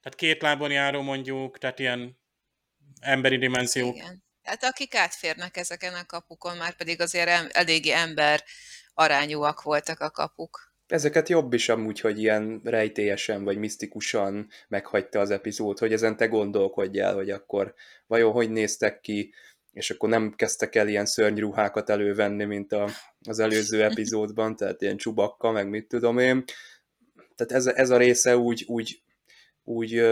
Tehát két lábon járó mondjuk, tehát ilyen emberi dimenziók. Igen. Tehát akik átférnek ezeken a kapukon, már pedig azért eléggé ember arányúak voltak a kapuk. Ezeket jobb is amúgy, hogy ilyen rejtélyesen vagy misztikusan meghagyta az epizód, hogy ezen te gondolkodjál, hogy akkor vajon hogy néztek ki, és akkor nem kezdtek el ilyen szörnyruhákat elővenni, mint a, az előző epizódban, tehát ilyen csubakka, meg mit tudom én. Tehát ez, ez a része úgy, úgy úgy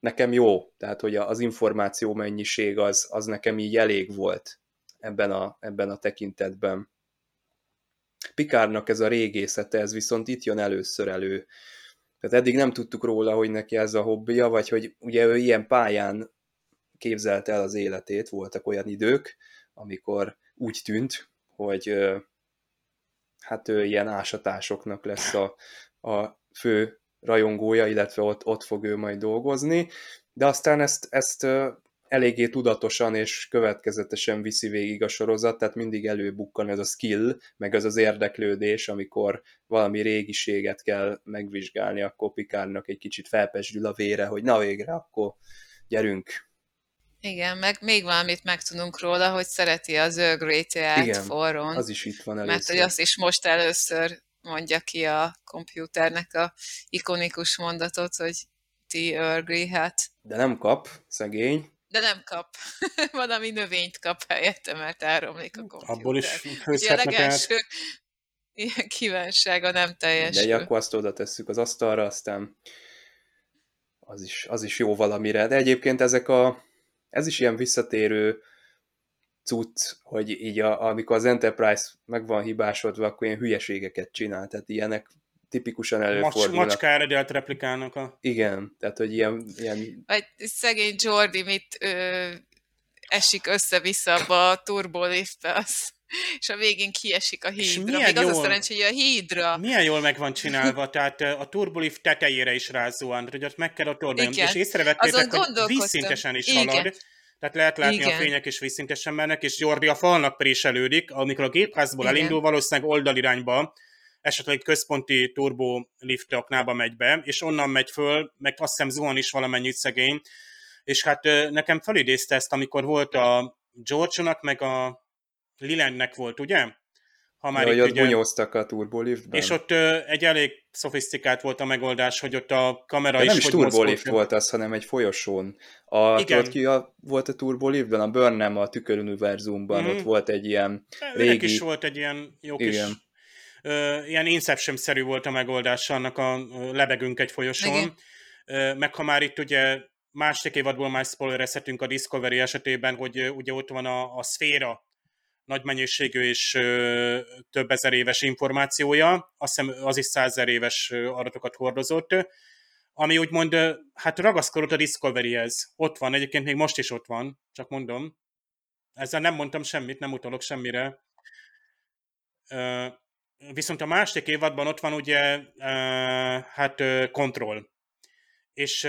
nekem jó, tehát hogy az információ mennyiség az, az nekem így elég volt ebben a, ebben a tekintetben. Pikárnak ez a régészete, ez viszont itt jön először elő. Tehát eddig nem tudtuk róla, hogy neki ez a hobbija, vagy hogy ugye ő ilyen pályán képzelte el az életét, voltak olyan idők, amikor úgy tűnt, hogy hát ő ilyen ásatásoknak lesz a, a fő rajongója, illetve ott, ott fog ő majd dolgozni, de aztán ezt, ezt eléggé tudatosan és következetesen viszi végig a sorozat, tehát mindig előbukkan ez a skill, meg ez az érdeklődés, amikor valami régiséget kell megvizsgálni, akkor Pikárnak egy kicsit felpesdül a vére, hogy na végre, akkor gyerünk. Igen, meg még valamit megtudunk róla, hogy szereti az Earl Grey teát forron. az is itt van először. Mert hogy azt is most először mondja ki a kompjúternek a ikonikus mondatot, hogy ti Grey hát. De nem kap, szegény. De nem kap. Valami növényt kap helyette, mert elromlik a kompjúter. Abból is főzhetnek legelső ilyen kívánsága nem teljes. De akkor azt oda tesszük az asztalra, aztán az is, az is jó valamire. De egyébként ezek a, ez is ilyen visszatérő cucc, hogy így a, amikor az Enterprise meg van hibásodva, akkor ilyen hülyeségeket csinál, tehát ilyenek tipikusan előfordulnak. Macs, macska eredet replikálnak a... Igen, tehát hogy ilyen... ilyen... Vagy szegény Jordi mit ö, esik össze-vissza abba a turboliftbe, az és a végén kiesik a hídra. Még jól, az a szerencsé, hogy a hídra... Milyen jól meg van csinálva, tehát a turbolift tetejére is rázóan, hogy ott meg kell a tornán, és észrevettétek, hogy vízszintesen is Igen. halad, tehát lehet látni Igen. a fények is vízszintesen mennek, és Jordi a falnak préselődik, amikor a gépházból Igen. elindul, valószínűleg oldalirányba, esetleg központi turbo lift aknába megy be, és onnan megy föl, meg azt hiszem zuhan is valamennyit szegény, és hát nekem felidézte ezt, amikor volt a George-nak, meg a Lilennek volt, ugye? Ha már ja, itt, hogy ott ugye, bunyóztak a turboliftben. És ott ö, egy elég szofisztikált volt a megoldás, hogy ott a kamera De is... nem is turbolift volt az, hanem egy folyosón. A, Igen. Tudod ki a, volt a turboliftben? A Burnham a tüköruniverzumban, mm-hmm. ott volt egy ilyen régi... is volt egy ilyen jó kis... Igen. Ö, ilyen Inception-szerű volt a megoldás annak a lebegünk egy folyosón. Igen. Ö, meg ha már itt ugye másik évadból már spoilerezhetünk a Discovery esetében, hogy ugye ott van a, a szféra nagy mennyiségű és több ezer éves információja, azt hiszem az is százezer éves adatokat hordozott, ami úgymond, hát ragaszkodott a Discovery-hez. Ott van, egyébként még most is ott van, csak mondom. Ezzel nem mondtam semmit, nem utalok semmire. Viszont a másik évadban ott van ugye, hát kontroll. És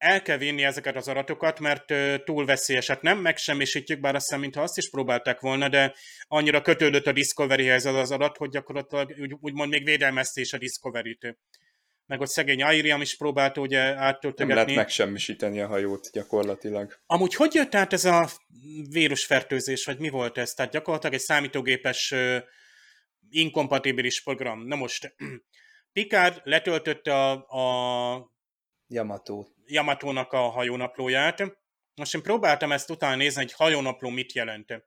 el kell vinni ezeket az adatokat, mert túl veszélyesek. Nem megsemmisítjük, bár azt hiszem, mintha azt is próbálták volna, de annyira kötődött a Discovery-hez az az adat, hogy gyakorlatilag úgy, úgymond még védelmezte is a Discovery-t. Meg ott szegény Airiam is próbált ugye áttöltegetni. Nem lehet megsemmisíteni a hajót gyakorlatilag. Amúgy hogy jött át ez a vírusfertőzés, vagy mi volt ez? Tehát gyakorlatilag egy számítógépes inkompatibilis program. Na most, Picard letöltötte a, a Yamato. Yamatónak a hajónaplóját. Most én próbáltam ezt utána nézni, hogy hajónapló mit jelent.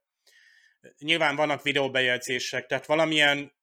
Nyilván vannak videóbejegyzések, tehát valamilyen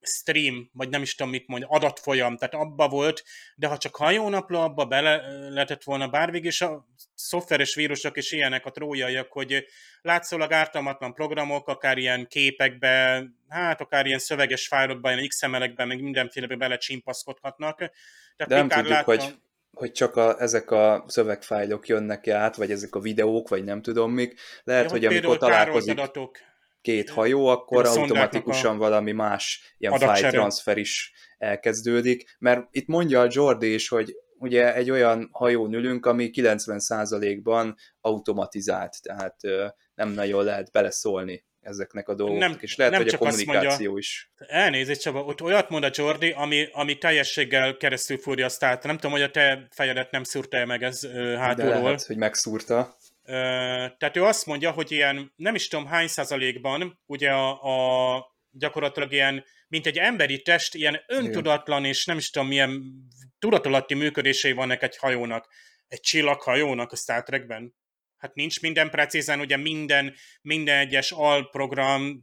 stream, vagy nem is tudom mit mondja, adatfolyam, tehát abba volt, de ha csak hajónapló, abba bele lehetett volna bárvég, és a szoftveres vírusok is ilyenek a trójaiak, hogy látszólag ártalmatlan programok, akár ilyen képekbe, hát akár ilyen szöveges fájlokban, ilyen XML-ekben, meg mindenfélebe belecsimpaszkodhatnak. Tehát de nem tudjuk, látta... hogy hogy csak a, ezek a szövegfájlok jönnek át, vagy ezek a videók, vagy nem tudom mik. Lehet, ja, hogy, hogy amikor találkozik adatok, két hajó, akkor automatikusan a valami más ilyen file transfer is elkezdődik, mert itt mondja a Jordi is, hogy ugye egy olyan hajón ülünk, ami 90%-ban automatizált, tehát nem nagyon lehet beleszólni ezeknek a dolgoknak, nem, és lehet, nem hogy a kommunikáció mondja, is. Elnézést, Csaba, ott olyat mond a Jordi, ami, ami teljességgel keresztül fúrja azt át. Nem tudom, hogy a te fejedet nem szúrta meg ez uh, hátulról. De lehet, hogy megszúrta. Uh, tehát ő azt mondja, hogy ilyen, nem is tudom hány százalékban, ugye a, a gyakorlatilag ilyen, mint egy emberi test, ilyen öntudatlan és nem is tudom milyen tudatalatti működései vannak egy hajónak. Egy csillaghajónak a Star Trekben hát nincs minden precízen, ugye minden, minden egyes alprogram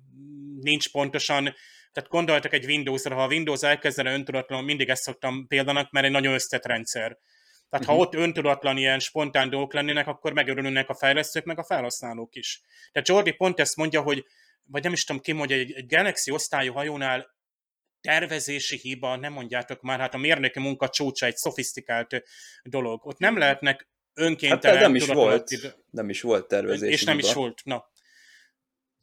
nincs pontosan, tehát gondoltak egy Windows-ra, ha a Windows elkezdene öntudatlanul, mindig ezt szoktam példának, mert egy nagyon összetett rendszer. Tehát uh-huh. ha ott öntudatlan ilyen spontán dolgok lennének, akkor megörülnek a fejlesztők, meg a felhasználók is. Tehát Jordi pont ezt mondja, hogy, vagy nem is tudom ki mondja, egy, egy Galaxy osztályú hajónál tervezési hiba, nem mondjátok már, hát a mérnöki munka csúcsa egy szofisztikált dolog. Ott nem lehetnek önkéntelen... Hát nem is volt, nem is volt tervezési És nem hiba. is volt, na.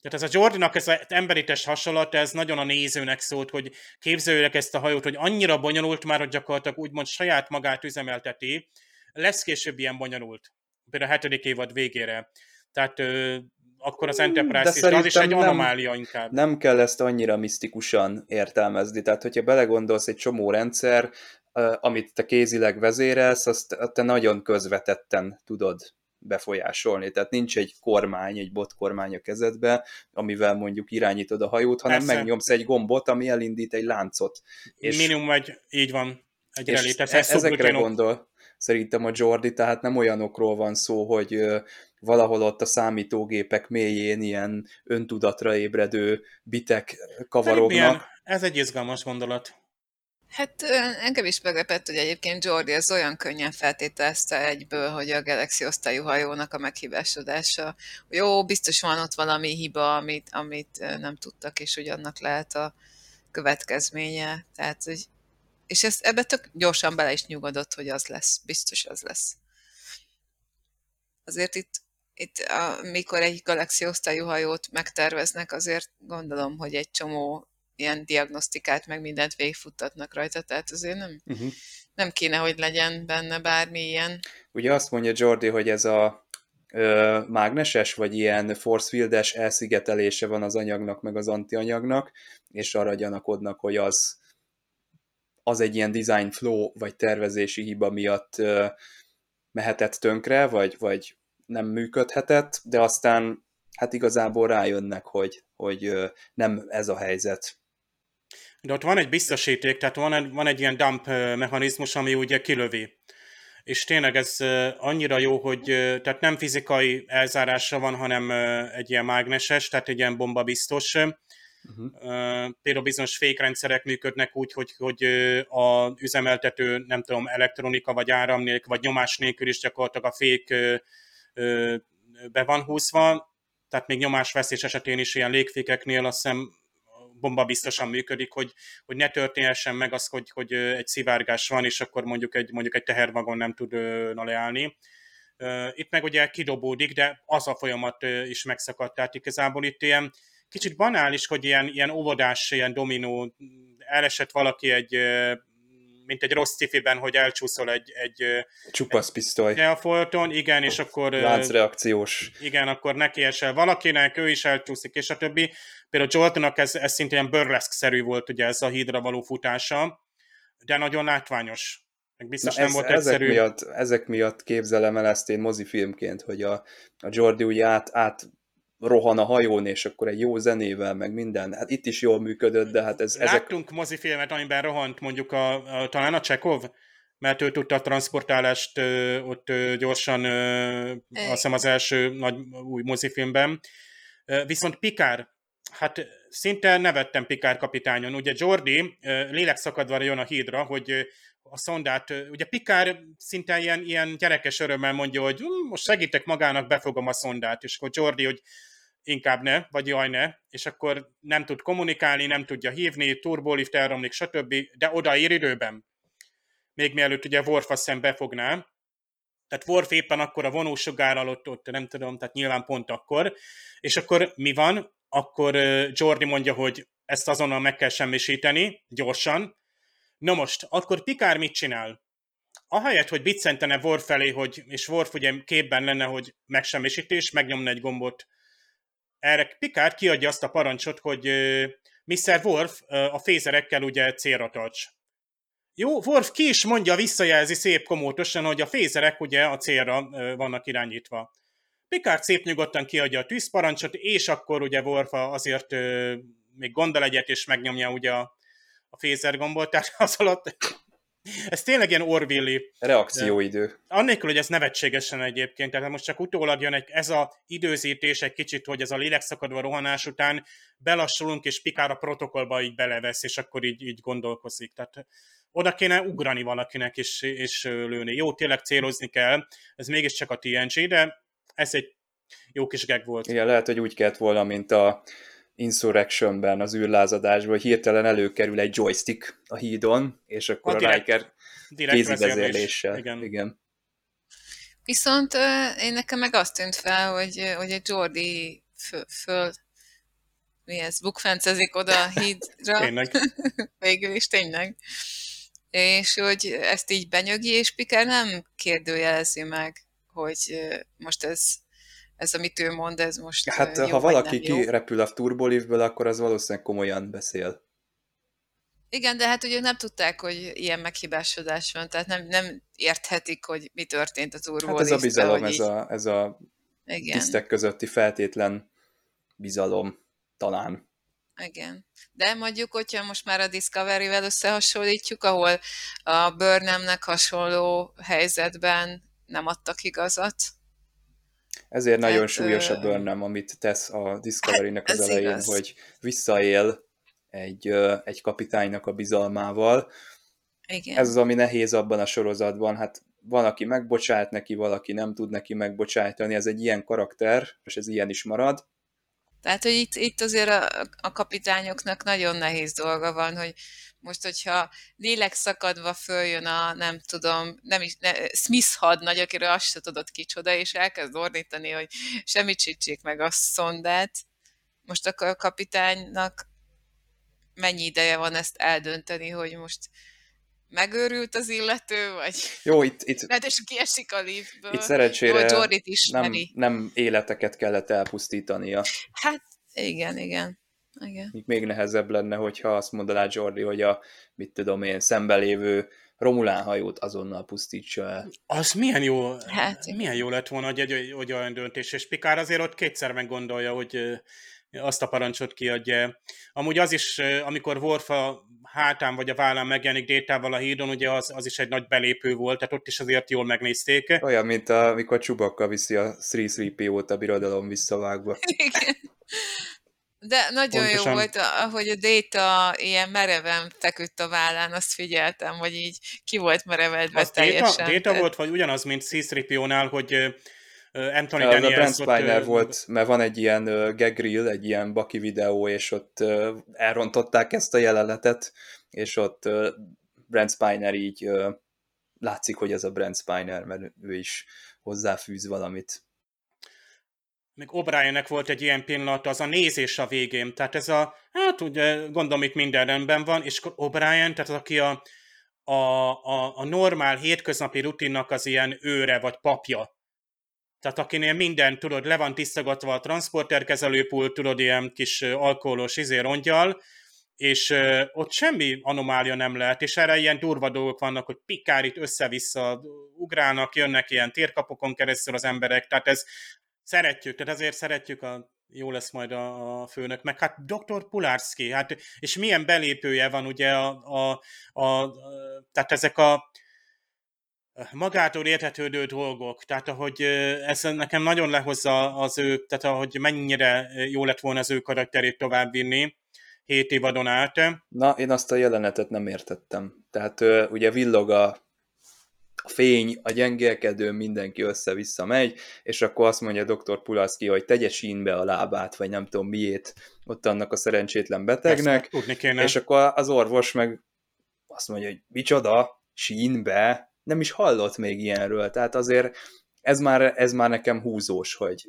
Tehát ez a Jordinak ez az emberi test hasonlat, ez nagyon a nézőnek szólt, hogy képzeljük ezt a hajót, hogy annyira bonyolult már, hogy gyakorlatilag úgymond saját magát üzemelteti. Lesz később ilyen bonyolult. Például a hetedik évad végére. Tehát ö, akkor az Enterprise is, de az is egy anomália nem, inkább. Nem kell ezt annyira misztikusan értelmezni. Tehát, hogyha belegondolsz egy csomó rendszer, amit te kézileg vezérelsz, azt te nagyon közvetetten tudod befolyásolni. Tehát nincs egy kormány, egy botkormány a kezedbe, amivel mondjuk irányítod a hajót, hanem Persze. megnyomsz egy gombot, ami elindít egy láncot. És, Minimum egy, így van, egy és e- ezekre gondol szerintem a Jordi, tehát nem olyanokról van szó, hogy valahol ott a számítógépek mélyén ilyen öntudatra ébredő bitek kavarognak. Ez egy izgalmas gondolat. Hát engem is meglepett, hogy egyébként Jordi az olyan könnyen feltételezte egyből, hogy a Galaxy osztályú hajónak a meghibásodása. Jó, biztos van ott valami hiba, amit, amit nem tudtak, és hogy annak lehet a következménye. Tehát, hogy, és ezt, ebbe tök gyorsan bele is nyugodott, hogy az lesz. Biztos az lesz. Azért itt, itt amikor egy Galaxy osztályú hajót megterveznek, azért gondolom, hogy egy csomó ilyen diagnosztikát, meg mindent végigfuttatnak rajta, tehát azért nem, uh-huh. nem kéne, hogy legyen benne bármi ilyen. Ugye azt mondja Jordi, hogy ez a ö, mágneses, vagy ilyen force fieldes elszigetelése van az anyagnak, meg az antianyagnak, és arra gyanakodnak, hogy az, az egy ilyen design flow, vagy tervezési hiba miatt ö, mehetett tönkre, vagy, vagy nem működhetett, de aztán hát igazából rájönnek, hogy, hogy nem ez a helyzet. De ott van egy biztosíték, tehát van egy, van egy ilyen dump mechanizmus, ami ugye kilövi. És tényleg ez annyira jó, hogy tehát nem fizikai elzárása van, hanem egy ilyen mágneses, tehát egy ilyen bomba biztos. Uh-huh. Például bizonyos fékrendszerek működnek úgy, hogy, hogy a üzemeltető, nem tudom, elektronika vagy áram nélkül, vagy nyomás nélkül is gyakorlatilag a fék be van húzva, tehát még nyomásveszés esetén is ilyen légfékeknél azt hiszem bomba biztosan működik, hogy, hogy ne történhessen meg az, hogy, hogy egy szivárgás van, és akkor mondjuk egy, mondjuk egy tehervagon nem tud leállni. Itt meg ugye kidobódik, de az a folyamat is megszakadt, tehát igazából itt ilyen kicsit banális, hogy ilyen, ilyen óvodás, ilyen dominó, elesett valaki egy mint egy rossz cifiben, hogy elcsúszol egy... egy Csupasz pisztoly. A folton, igen, és akkor... Láncreakciós. Igen, akkor neki esel valakinek, ő is elcsúszik, és a többi. Például Joltonnak ez, ez szintén ilyen burlesque-szerű volt ugye ez a hídra való futása, de nagyon látványos. Meg biztos Na nem ez, volt egyszerű. Ezek miatt, ezek miatt képzelem el ezt én mozifilmként, hogy a, a Jordi ugye át, át rohan a hajón, és akkor egy jó zenével, meg minden. Hát itt is jól működött, de hát ez... Láttunk ezek... mozifilmet, amiben rohant mondjuk a, a, talán a Csekov, mert ő tudta a transportálást ö, ott ö, gyorsan, ö, azt hiszem az első nagy új mozifilmben. Viszont Pikár, hát szinte nevettem Pikár kapitányon. Ugye Jordi lélekszakadva jön a hídra, hogy a szondát, ugye Pikár szinte ilyen, ilyen gyerekes örömmel mondja, hogy most segítek magának, befogom a szondát, és akkor Jordi, hogy inkább ne, vagy jaj ne, és akkor nem tud kommunikálni, nem tudja hívni, turbolift elromlik, stb., de odaír időben. Még mielőtt ugye Worf azt befogná, tehát Worf éppen akkor a vonósugár alatt ott, nem tudom, tehát nyilván pont akkor, és akkor mi van? Akkor Jordi mondja, hogy ezt azonnal meg kell semmisíteni, gyorsan. Na most, akkor Pikár mit csinál? Ahelyett, hogy biccentene Worf felé, hogy, és Worf ugye képben lenne, hogy megsemmisítés, megnyomna egy gombot, erre Picard kiadja azt a parancsot, hogy Mr. Worf a fézerekkel ugye célra tarts. Jó, Worf ki is mondja, visszajelzi szép komótosan, hogy a fézerek ugye a célra vannak irányítva. Picard szép nyugodtan kiadja a tűzparancsot, és akkor ugye Worf azért még gondol egyet, és megnyomja ugye a, a fézergombot, tehát az alatt ez tényleg ilyen orvilli. Reakcióidő. Annélkül, hogy ez nevetségesen egyébként, tehát most csak utólag jön egy, ez a időzítés egy kicsit, hogy ez a lélekszakadva rohanás után belassulunk, és Pikár a protokollba így belevesz, és akkor így, így gondolkozik. Tehát oda kéne ugrani valakinek és, és lőni. Jó, tényleg célozni kell, ez mégiscsak a TNG, de ez egy jó kis gag volt. Igen, lehet, hogy úgy kellett volna, mint a Insurrectionben, az űrlázadásban, hirtelen előkerül egy joystick a hídon, és akkor a, a Riker kézivezérléssel. Igen. Igen. Viszont én nekem meg azt tűnt fel, hogy, hogy egy Jordi föl, föl mi ez, bukfencezik oda a hídra. tényleg. Végül is tényleg. És hogy ezt így benyögi, és Pikár nem kérdőjelezi meg, hogy most ez ez, amit ő mond, ez most Hát jó, ha valaki kirepül a turbolívből, akkor az valószínűleg komolyan beszél. Igen, de hát ugye nem tudták, hogy ilyen meghibásodás van, tehát nem, nem érthetik, hogy mi történt a turbolívben. Hát ez a bizalom, ez a, ez a Igen. tisztek közötti feltétlen bizalom talán. Igen. De mondjuk, hogyha most már a Discovery-vel összehasonlítjuk, ahol a Burnhamnek hasonló helyzetben nem adtak igazat, ezért Tehát, nagyon súlyos a burnham, amit tesz a Discovery-nek az elején, igaz. hogy visszaél egy, egy kapitánynak a bizalmával. Igen. Ez az, ami nehéz abban a sorozatban. Hát van, aki megbocsát neki, valaki nem tud neki megbocsájtani. Ez egy ilyen karakter, és ez ilyen is marad. Tehát, hogy itt, itt azért a, a kapitányoknak nagyon nehéz dolga van, hogy most, hogyha lélek szakadva följön a, nem tudom, nem is, ne, Smith hadnagy, akiről azt se tudod kicsoda, és elkezd ordítani, hogy semmit csítsék meg a szondát, most akkor a kapitánynak mennyi ideje van ezt eldönteni, hogy most megőrült az illető, vagy Jó, itt, itt, és kiesik a liftből. Itt szerencsére is nem, nem életeket kellett elpusztítania. Hát igen, igen. Igen. Még nehezebb lenne, hogyha azt mondaná Jordi, hogy a, mit tudom én, szembelévő Romulán hajót azonnal pusztítsa el. Az milyen jó, hát, milyen jó lett volna, hogy, egy, hogy olyan döntés, és Pikár azért ott kétszer meggondolja, hogy azt a parancsot kiadja. Amúgy az is, amikor Worf a hátán vagy a vállán megjelenik Détával a hídon, ugye az, az is egy nagy belépő volt, tehát ott is azért jól megnézték. Olyan, mint a, amikor Csubakka viszi a 3 a birodalom visszavágva. Igen. De nagyon Pontosan. jó volt, ahogy a Data ilyen mereven feküdt a vállán, azt figyeltem, hogy így ki volt merevedve az teljesen. Data, data volt, vagy ugyanaz, mint c hogy Anthony Daniels... A Brent Spiner ott, volt, mert van egy ilyen gag reel, egy ilyen baki videó, és ott elrontották ezt a jelenetet, és ott Brent Spiner így látszik, hogy ez a Brent Spiner, mert ő is hozzáfűz valamit. Még O'Briennek volt egy ilyen pillanat, az a nézés a végén, tehát ez a, hát ugye gondolom itt minden rendben van, és O'Brien, tehát az, aki a, a, a, a normál hétköznapi rutinnak az ilyen őre vagy papja, tehát akinél minden, tudod, le van tisztogatva a transporterkezelőpult, tudod, ilyen kis alkoholos izé rongyal, és ott semmi anomália nem lehet, és erre ilyen durva dolgok vannak, hogy pikárit össze-vissza ugrálnak, jönnek ilyen térkapokon keresztül az emberek, tehát ez szeretjük, tehát azért szeretjük a jó lesz majd a, a főnök, meg hát Dr. Pulárszki, hát és milyen belépője van ugye a, a, a, a tehát ezek a magától értetődő dolgok, tehát ahogy ez nekem nagyon lehozza az ő, tehát ahogy mennyire jó lett volna az ő karakterét továbbvinni hét évadon át. Na, én azt a jelenetet nem értettem. Tehát ugye villog a, a fény, a gyengélkedő, mindenki össze-vissza megy, és akkor azt mondja dr. Pulaszki, hogy tegye sínbe a lábát, vagy nem tudom miét ott annak a szerencsétlen betegnek, és akkor az orvos meg azt mondja, hogy micsoda, sínbe, nem is hallott még ilyenről, tehát azért ez már, ez már nekem húzós, hogy,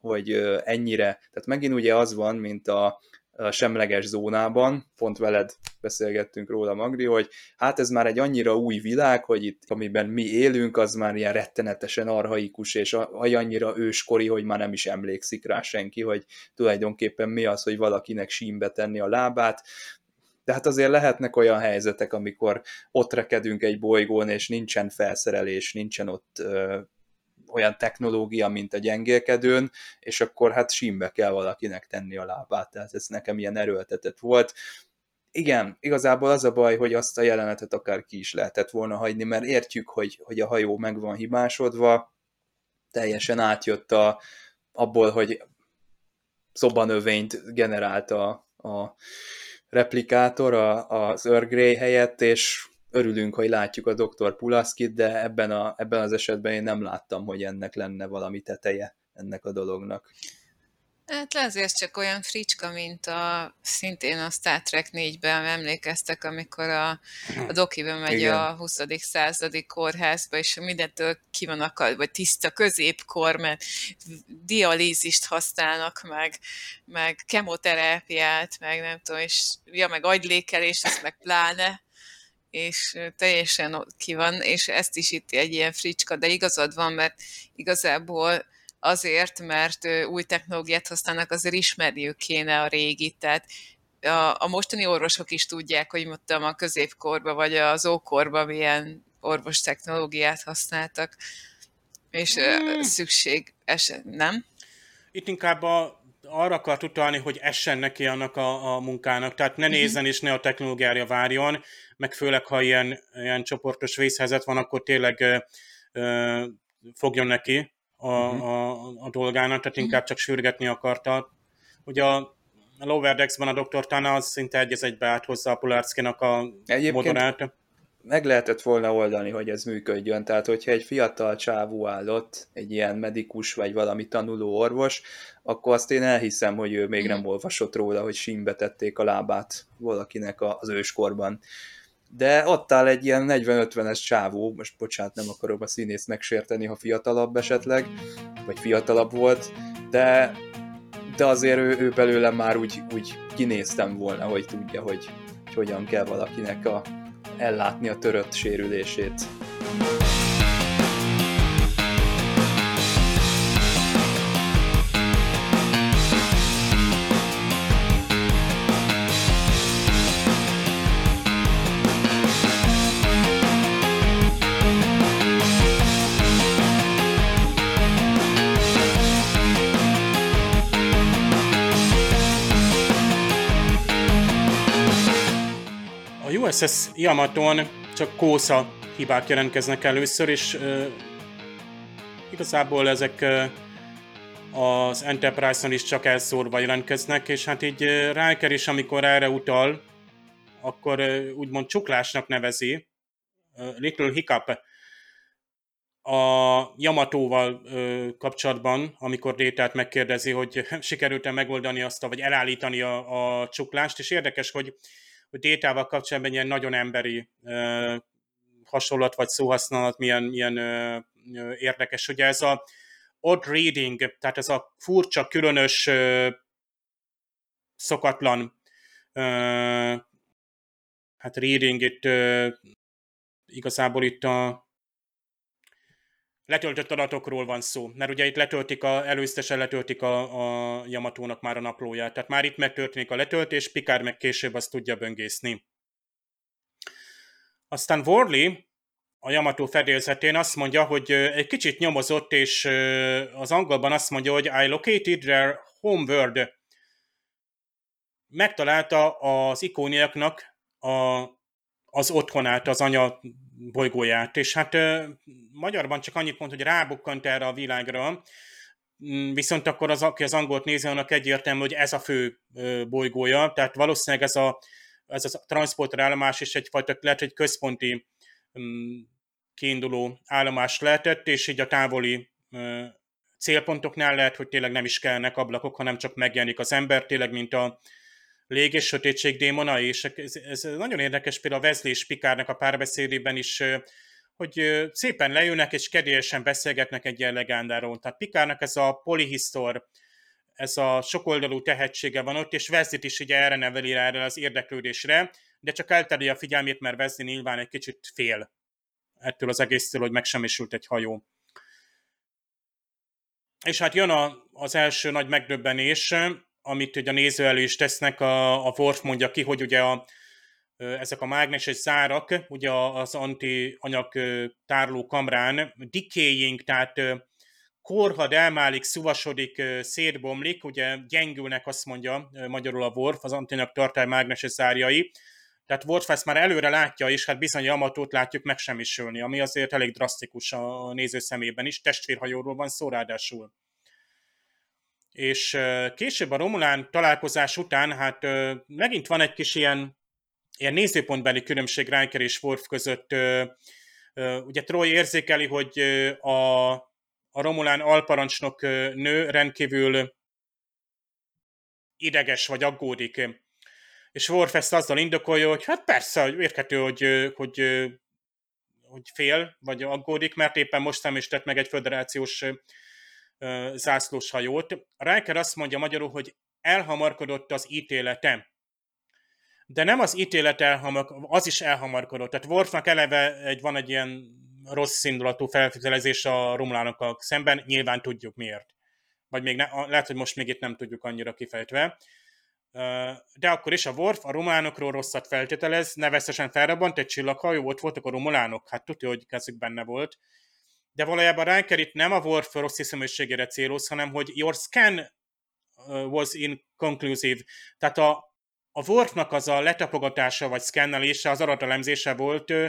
hogy ennyire, tehát megint ugye az van, mint a, a semleges zónában, pont veled beszélgettünk róla, Magdi, hogy hát ez már egy annyira új világ, hogy itt, amiben mi élünk, az már ilyen rettenetesen arhaikus, és annyira őskori, hogy már nem is emlékszik rá senki, hogy tulajdonképpen mi az, hogy valakinek sínbe tenni a lábát, de hát azért lehetnek olyan helyzetek, amikor ott rekedünk egy bolygón, és nincsen felszerelés, nincsen ott ö, olyan technológia, mint a gyengélkedőn, és akkor hát símbe kell valakinek tenni a lábát, tehát ez nekem ilyen erőltetett volt. Igen, igazából az a baj, hogy azt a jelenetet akár ki is lehetett volna hagyni, mert értjük, hogy, hogy a hajó meg van hibásodva, teljesen átjött a, abból, hogy szobanövényt generált a, a replikátor a, az Earl Grey helyett, és örülünk, hogy látjuk a Dr. Pulaskit, de ebben, a, ebben az esetben én nem láttam, hogy ennek lenne valami teteje ennek a dolognak. Hát azért csak olyan fricska, mint a szintén a Star Trek 4-ben emlékeztek, amikor a, a dokiben megy Igen. a 20. századi kórházba, és mindentől ki van akad, vagy tiszta középkor, mert dialízist használnak, meg, meg kemoterápiát, meg nem tudom, és ja, meg agylékelés, ezt meg pláne, és teljesen ki van, és ezt is itt egy ilyen fricska, de igazad van, mert igazából azért, mert új technológiát használnak, azért ismerniük kéne a régit, tehát a, a mostani orvosok is tudják, hogy mondtam, a középkorban vagy az ókorban milyen orvos technológiát használtak, és hmm. szükség eset, nem? Itt inkább a, arra akart utalni, hogy essen neki annak a, a munkának, tehát ne mhm. nézzen és ne a technológiára várjon, meg főleg, ha ilyen, ilyen csoportos vészhelyzet van, akkor tényleg ö, ö, fogjon neki, a, uh-huh. a, a dolgának, tehát inkább csak sürgetni akarta. Ugye a Lower Decks-ben a Dr. Tana az szinte egy egybe állt hozzá a Polarskinak a modorát. meg lehetett volna oldani, hogy ez működjön. Tehát, hogyha egy fiatal csávú állott, egy ilyen medikus vagy valami tanuló orvos, akkor azt én elhiszem, hogy ő még nem mhm. olvasott róla, hogy sínbe tették a lábát valakinek az őskorban de ott áll egy ilyen 40-50-es csávó, most bocsánat, nem akarom a színész megsérteni, ha fiatalabb esetleg, vagy fiatalabb volt, de, de azért ő, ő belőle már úgy, úgy kinéztem volna, hogy tudja, hogy, hogy hogyan kell valakinek a, ellátni a törött sérülését. USS Yamaton csak kósza hibák jelentkeznek először, és uh, igazából ezek uh, az Enterprise-on is csak elszórva jelentkeznek, és hát így uh, Riker is, amikor erre utal, akkor uh, úgymond csuklásnak nevezi, uh, Little Hiccup, a Yamatóval ö, kapcsolatban, amikor Détát megkérdezi, hogy sikerült-e megoldani azt, vagy elállítani a, a csuklást, és érdekes, hogy hogy détával kapcsolatban ilyen nagyon emberi uh, hasonlat vagy szóhasználat milyen, milyen uh, érdekes. Ugye ez a odd reading, tehát ez a furcsa, különös, uh, szokatlan uh, hát reading itt uh, igazából itt a letöltött adatokról van szó, mert ugye itt letöltik a, előztesen letöltik a, a Yamatónak már a naplóját, tehát már itt megtörténik a letöltés, Pikár meg később azt tudja böngészni. Aztán Worley a Yamato fedélzetén azt mondja, hogy egy kicsit nyomozott, és az angolban azt mondja, hogy I located their homeworld. Megtalálta az ikóniaknak a, az otthonát, az anya bolygóját, és hát magyarban csak annyit mond, hogy rábukkant erre a világra, mm, viszont akkor az, aki az angolt nézi, annak egyértelmű, hogy ez a fő bolygója, tehát valószínűleg ez a, ez a transporter állomás is egyfajta, lehet, egy központi mm, kiinduló állomás lehetett, és így a távoli célpontoknál lehet, hogy tényleg nem is kellnek ablakok, hanem csak megjelenik az ember, tényleg, mint a lég és sötétség démona, és ez, ez nagyon érdekes például a Wesley és Pikárnak a párbeszédében is, hogy szépen leülnek és kedélyesen beszélgetnek egy ilyen legándáról. Tehát Pikárnak ez a polihisztor, ez a sokoldalú tehetsége van ott, és Wesley is ugye erre neveli rá erre az érdeklődésre, de csak eltereli a figyelmét, mert Wesley nyilván egy kicsit fél ettől az egésztől, hogy megsemmisült egy hajó. És hát jön a, az első nagy megdöbbenés, amit ugye a néző elő is tesznek, a, a Worf mondja ki, hogy ugye a, ezek a mágneses zárak, ugye az anti-anyag tárló kamrán decaying, tehát korhad elmálik, szuvasodik, szétbomlik, ugye gyengülnek, azt mondja magyarul a Worf, az antianyag tartály mágneses zárjai, tehát Worf ezt már előre látja, és hát bizony Amatót látjuk megsemmisülni, ami azért elég drasztikus a néző szemében is, testvérhajóról van szó ráadásul. És később a Romulán találkozás után, hát megint van egy kis ilyen, ilyen nézőpontbeli különbség Riker és Worf között. Ugye Troy érzékeli, hogy a, a Romulán alparancsnok nő rendkívül ideges vagy aggódik. És Worf ezt azzal indokolja, hogy hát persze, érthető, hogy, hogy, hogy fél, vagy aggódik, mert éppen most nem is tett meg egy föderációs zászlós hajót. Riker azt mondja magyarul, hogy elhamarkodott az ítélete. De nem az ítélet elhamarkodott, az is elhamarkodott. Tehát Worfnak eleve egy, van egy ilyen rossz indulatú feltételezés a romlánokkal szemben, nyilván tudjuk miért. Vagy még ne, lehet, hogy most még itt nem tudjuk annyira kifejtve. De akkor is a Worf a románokról rosszat feltételez, neveztesen felrabbant egy csillaghajó, ott voltak a romulánok, hát tudja, hogy kezük benne volt de valójában Riker itt nem a Worf rossz hiszeműségére céloz, hanem hogy your scan was inconclusive. Tehát a, a Worfnak az a letapogatása vagy szkennelése, az adatelemzése volt, ö,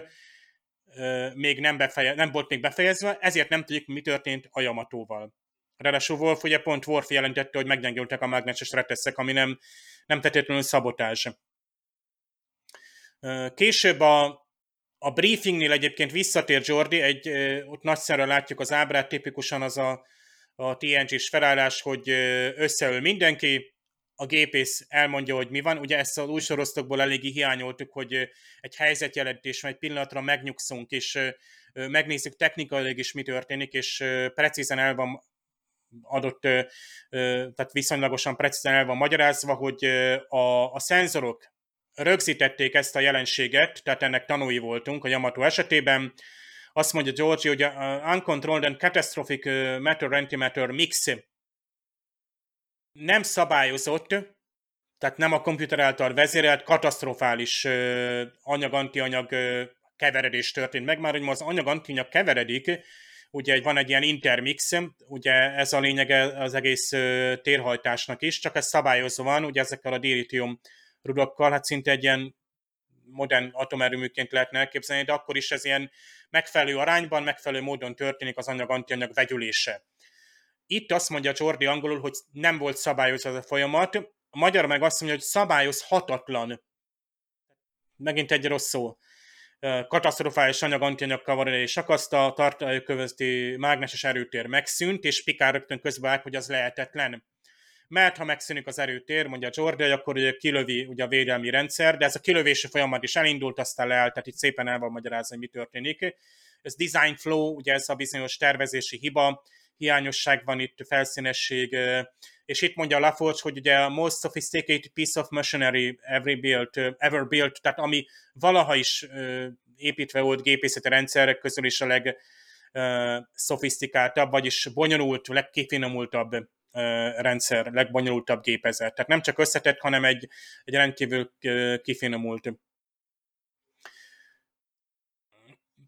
ö, még nem, befeje, nem volt még befejezve, ezért nem tudjuk, mi történt a Yamatóval. Ráadásul Wolf, ugye pont Worf jelentette, hogy meggyengültek a mágneses reteszek, ami nem, nem tetetlenül szabotás. Később a, a briefingnél egyébként visszatér Jordi, egy, ott nagyszerűen látjuk az ábrát, tipikusan az a, a TNG-s felállás, hogy összeül mindenki, a gépész elmondja, hogy mi van. Ugye ezt az új sorosztokból eléggé hiányoltuk, hogy egy helyzetjelentés, egy pillanatra megnyugszunk, és megnézzük technikailag is, mi történik, és precízen el van adott, tehát viszonylagosan precízen el van magyarázva, hogy a, a szenzorok rögzítették ezt a jelenséget, tehát ennek tanúi voltunk a Yamato esetében. Azt mondja Georgi, hogy a uncontrolled and catastrophic matter-antimatter mix nem szabályozott, tehát nem a komputer által vezérelt, katasztrofális anyag-antianyag keveredés történt meg, már hogy az anyag-antianyag keveredik, ugye van egy ilyen intermix, ugye ez a lényege az egész térhajtásnak is, csak ez szabályozva van, ugye ezekkel a dilitium rudakkal, hát szinte egy ilyen modern atomerőműként lehetne elképzelni, de akkor is ez ilyen megfelelő arányban, megfelelő módon történik az anyag-antianyag vegyülése. Itt azt mondja Jordi angolul, hogy nem volt szabályozva ez a folyamat, a magyar meg azt mondja, hogy szabályozhatatlan. Megint egy rossz szó. Katasztrofális anyag-antianyag kavarodás akaszt, a tartályok közötti mágneses erőtér megszűnt, és Pikár rögtön közbeáll, hogy az lehetetlen mert ha megszűnik az erőtér, mondja Jordi, akkor ugye kilövi ugye a védelmi rendszer, de ez a kilövési folyamat is elindult, aztán leállt, tehát itt szépen el van magyarázni, mi történik. Ez design flow, ugye ez a bizonyos tervezési hiba, hiányosság van itt, felszínesség, és itt mondja Laforge, hogy ugye a most sophisticated piece of machinery ever built, ever built, tehát ami valaha is építve volt gépészeti rendszerek közül is a leg szofisztikáltabb, vagyis bonyolult, legkifinomultabb rendszer, legbonyolultabb gépezet. Tehát nem csak összetett, hanem egy, egy rendkívül kifinomult.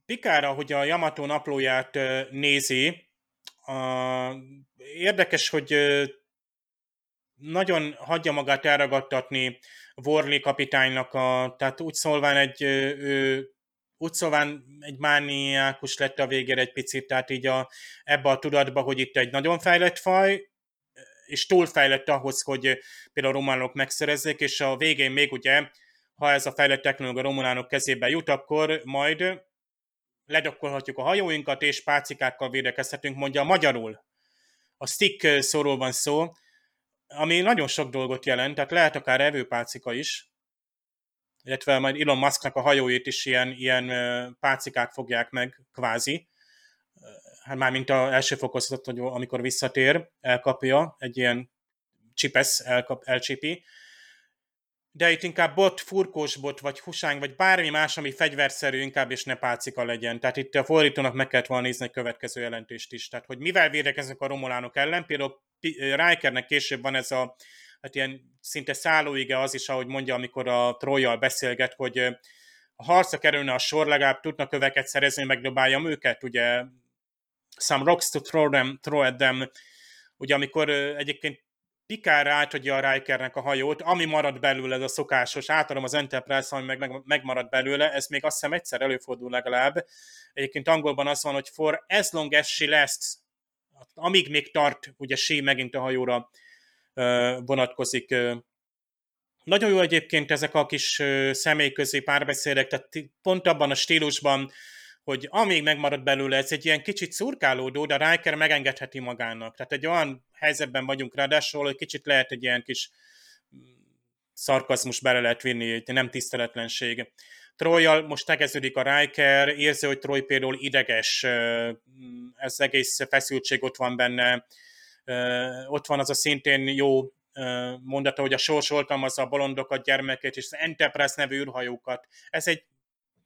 Pikára, hogy a Yamato naplóját nézi, érdekes, hogy nagyon hagyja magát elragadtatni Worley kapitánynak, a, tehát úgy szólván egy, ő, úgy szólván egy mániákus lett a végére egy picit, tehát így a, ebbe a tudatba, hogy itt egy nagyon fejlett faj, és túlfejlett ahhoz, hogy például a románok megszerezzék, és a végén még ugye, ha ez a fejlett technológia a románok kezébe jut, akkor majd ledokkolhatjuk a hajóinkat, és pácikákkal védekezhetünk, mondja magyarul. A stick szóról van szó, ami nagyon sok dolgot jelent, tehát lehet akár evőpácika is, illetve majd Elon Musknak a hajóit is ilyen, ilyen pácikák fogják meg, kvázi hát már mint a első fokozat, hogy amikor visszatér, elkapja, egy ilyen csipesz elkap, elcsipi, de itt inkább bot, furkós bot, vagy husánk, vagy bármi más, ami fegyverszerű inkább, és ne pálcika legyen. Tehát itt a fordítónak meg kellett volna nézni a következő jelentést is. Tehát, hogy mivel védekeznek a romulánok ellen, például Rikernek később van ez a hát ilyen szinte szállóige az is, ahogy mondja, amikor a Trojjal beszélget, hogy a harca kerülne a sor, legalább tudnak köveket szerezni, megdobáljam őket, ugye some rocks to throw, them, throw at them. Ugye amikor egyébként Pikár átadja a Rikernek a hajót, ami marad belőle, ez a szokásos, átadom az Enterprise, ami meg, megmarad belőle, ez még azt hiszem egyszer előfordul legalább. Egyébként angolban az van, hogy for as long as she lasts, amíg még tart, ugye she megint a hajóra vonatkozik. Nagyon jó egyébként ezek a kis személyközi párbeszédek, tehát pont abban a stílusban, hogy amíg megmarad belőle, ez egy ilyen kicsit szurkálódó, de Riker megengedheti magának. Tehát egy olyan helyzetben vagyunk ráadásul, hogy kicsit lehet egy ilyen kis mm, szarkazmus bele lehet vinni, nem tiszteletlenség. Trojjal most tegeződik a Riker, érzi, hogy Troy például ideges, ez egész feszültség ott van benne, ott van az a szintén jó mondata, hogy a sors oltalmazza a bolondokat, gyermeket és az Enterprise nevű űrhajókat. Ez egy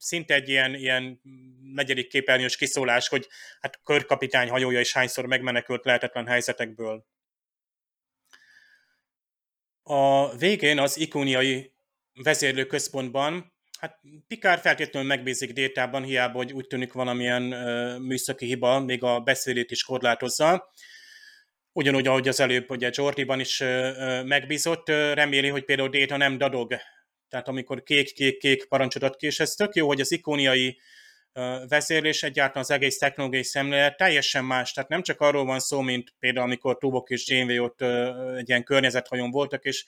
szinte egy ilyen, ilyen negyedik képernyős kiszólás, hogy hát körkapitány hajója is hányszor megmenekült lehetetlen helyzetekből. A végén az ikóniai vezérlőközpontban, hát Pikár feltétlenül megbízik détában, hiába, hogy úgy tűnik valamilyen uh, műszaki hiba, még a beszélét is korlátozza. Ugyanúgy, ahogy az előbb ugye Jordiban is uh, megbízott, uh, reméli, hogy például Déta nem dadog tehát amikor kék-kék-kék parancsot ad ki, és ez tök jó, hogy az ikoniai vezérlés egyáltalán az egész technológiai szemlélet teljesen más. Tehát nem csak arról van szó, mint például amikor Tubok és Janeway ott egy ilyen környezethajón voltak, és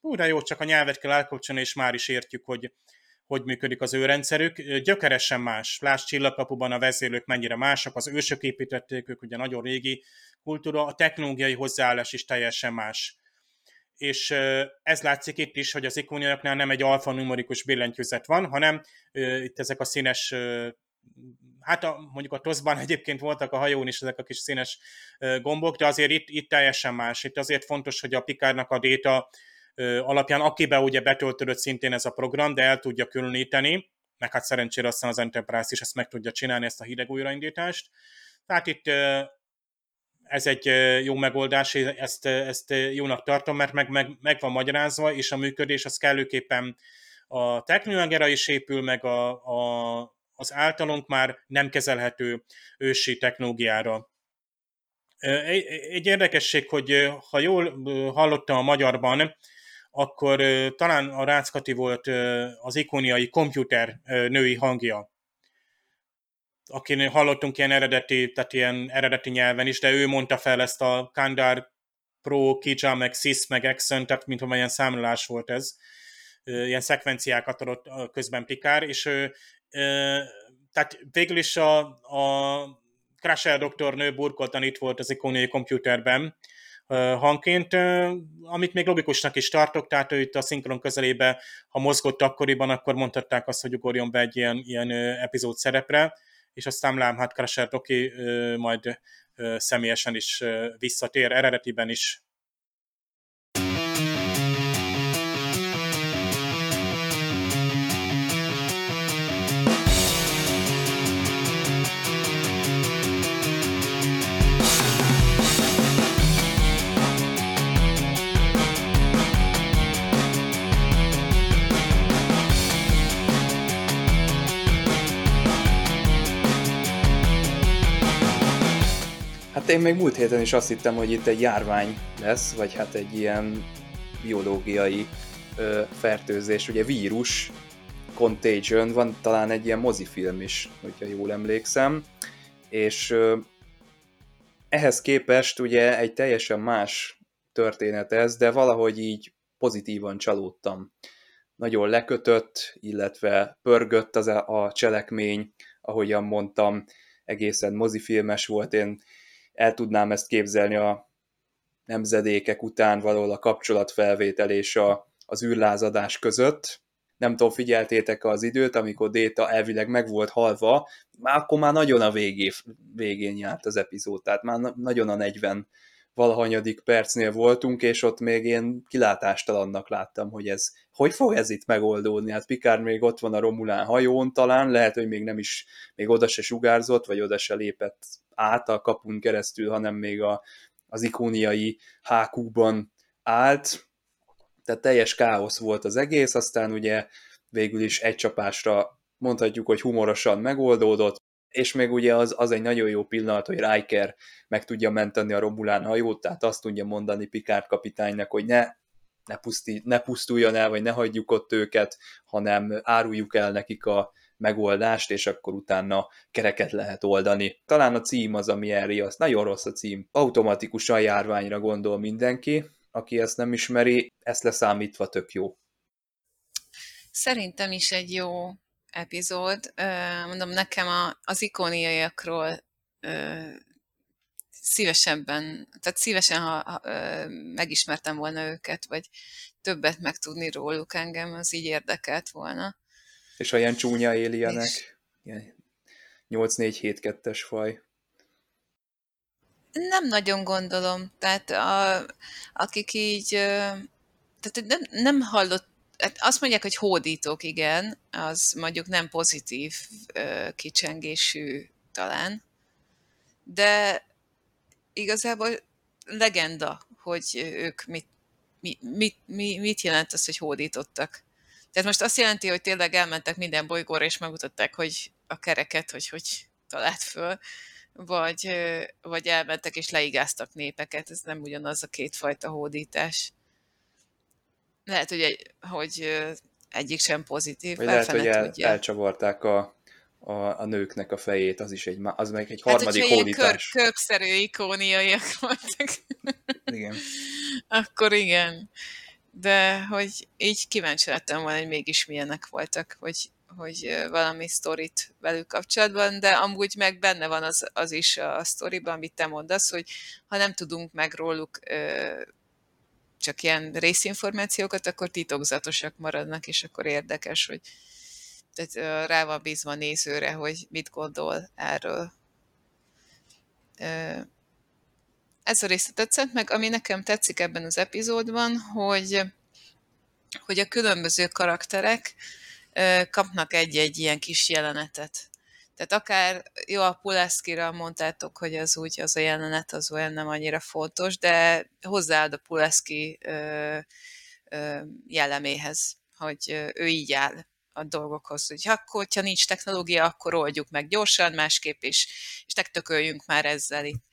újra jó, csak a nyelvet kell elkapcsolni, és már is értjük, hogy hogy működik az ő rendszerük. Gyökeresen más. Láss csillagkapuban a vezérlők mennyire másak, az ősök építették, ők ugye nagyon régi kultúra, a technológiai hozzáállás is teljesen más és ez látszik itt is, hogy az ikoniaknál nem egy alfanumerikus billentyűzet van, hanem itt ezek a színes hát a, mondjuk a TOSZ-ban egyébként voltak a hajón is ezek a kis színes gombok, de azért itt, itt teljesen más. Itt azért fontos, hogy a Pikárnak a déta alapján, akibe ugye betöltődött szintén ez a program, de el tudja különíteni, meg hát szerencsére aztán az Enterprise is ezt meg tudja csinálni, ezt a hideg újraindítást. Tehát itt ez egy jó megoldás, ezt, ezt jónak tartom, mert meg, meg, meg van magyarázva, és a működés az kellőképpen a technológiára is épül, meg a, a, az általunk már nem kezelhető ősi technológiára. Egy, egy érdekesség, hogy ha jól hallottam a magyarban, akkor talán a Ráckati volt az ikoniai komputer női hangja akin hallottunk ilyen eredeti, tehát ilyen eredeti nyelven is, de ő mondta fel ezt a Kandar Pro, Kija, meg Sis, meg Exxon, tehát mint ilyen számolás volt ez. Ilyen szekvenciákat adott közben Pikár, és tehát végül is a, a Crusher doktornő burkoltan itt volt az ikoniai komputerben, hangként, amit még logikusnak is tartok, tehát ő itt a szinkron közelébe, ha mozgott akkoriban, akkor mondhatták azt, hogy ugorjon be egy ilyen, ilyen epizód szerepre és aztán lám, hát Crusher Doki majd személyesen is visszatér, eredetiben is Hát én még múlt héten is azt hittem, hogy itt egy járvány lesz, vagy hát egy ilyen biológiai ö, fertőzés, ugye vírus, Contagion, van talán egy ilyen mozifilm is, hogyha jól emlékszem, és ö, ehhez képest ugye egy teljesen más történet ez, de valahogy így pozitívan csalódtam. Nagyon lekötött, illetve pörgött az a, a cselekmény, ahogyan mondtam, egészen mozifilmes volt, én el tudnám ezt képzelni a nemzedékek után valahol a kapcsolatfelvétel és a, az űrlázadás között. Nem tudom, figyeltétek az időt, amikor Déta elvileg meg volt halva, már akkor már nagyon a végé, végén járt az epizód, tehát már nagyon a 40 valahanyadik percnél voltunk, és ott még én kilátástalannak láttam, hogy ez hogy fog ez itt megoldódni? Hát Pikár még ott van a Romulán hajón talán, lehet, hogy még nem is, még oda se sugárzott, vagy oda se lépett át a kapun keresztül, hanem még a, az ikóniai hákukban állt, tehát teljes káosz volt az egész, aztán ugye végül is egy csapásra mondhatjuk, hogy humorosan megoldódott, és még ugye az, az egy nagyon jó pillanat, hogy Riker meg tudja menteni a Romulán hajót, tehát azt tudja mondani Picard kapitánynak, hogy ne, ne, pusztí, ne pusztuljon el, vagy ne hagyjuk ott őket, hanem áruljuk el nekik a megoldást, és akkor utána kereket lehet oldani. Talán a cím az, ami elriaszt. Nagyon rossz a cím. Automatikusan járványra gondol mindenki, aki ezt nem ismeri, ezt leszámítva tök jó. Szerintem is egy jó epizód. Mondom, nekem a, az ikoniaiakról szívesebben, tehát szívesen, ha, ha megismertem volna őket, vagy többet megtudni róluk engem, az így érdekelt volna. És ha ilyen csúnya éljenek, ilyen 8-4-7-2-es faj. Nem nagyon gondolom. Tehát a, akik így, tehát nem, nem hallott, hát azt mondják, hogy hódítók, igen, az mondjuk nem pozitív kicsengésű talán, de igazából legenda, hogy ők mit, mit, mit, mit jelent az, hogy hódítottak. Tehát most azt jelenti, hogy tényleg elmentek minden bolygóra, és megmutatták, hogy a kereket, hogy hogy talált föl, vagy, vagy elmentek és leigáztak népeket, ez nem ugyanaz a kétfajta hódítás. Lehet, hogy, egy, hogy egyik sem pozitív. Vagy lehet, hogy el, elcsavarták a, a, a nőknek a fejét, az is egy, az meg egy hát, harmadik hódítás. Kör, körszerű ikóniaiak voltak. Igen. Akkor igen. De hogy így kíváncsi lettem volna, hogy mégis milyenek voltak, hogy hogy valami sztorit velük kapcsolatban, de amúgy meg benne van az, az is a sztoriban, amit te mondasz, hogy ha nem tudunk meg róluk csak ilyen részinformációkat, akkor titokzatosak maradnak, és akkor érdekes, hogy tehát rá van bízva nézőre, hogy mit gondol erről. Ez a része tetszett, meg ami nekem tetszik ebben az epizódban, hogy, hogy a különböző karakterek kapnak egy-egy ilyen kis jelenetet. Tehát akár, jó, a Puleszkira mondtátok, hogy az úgy, az a jelenet az olyan nem annyira fontos, de hozzáad a Puleszki jelleméhez, hogy ő így áll a dolgokhoz, hogy akkor, ha nincs technológia, akkor oldjuk meg gyorsan, másképp is, és tegtököljünk már ezzel itt.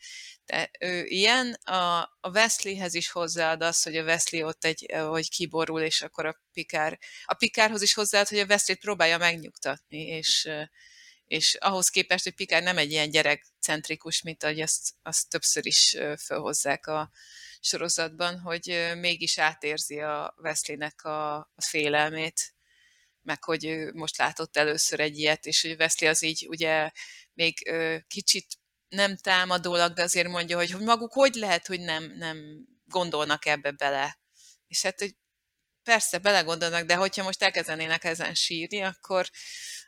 De ő ilyen, a, a Wesleyhez is hozzáad az, hogy a Wesley ott egy, hogy kiborul, és akkor a Pikár, a Pikárhoz is hozzáad, hogy a Wesley-t próbálja megnyugtatni, és, és ahhoz képest, hogy Pikár nem egy ilyen gyerekcentrikus, mint ahogy azt, azt többször is felhozzák a sorozatban, hogy mégis átérzi a Wesleynek a, a félelmét, meg hogy ő most látott először egy ilyet, és hogy Wesley az így ugye még kicsit nem támadólag, de azért mondja, hogy, hogy maguk hogy lehet, hogy nem, nem gondolnak ebbe bele. És hát, hogy persze belegondolnak, de hogyha most elkezdenének ezen sírni, akkor,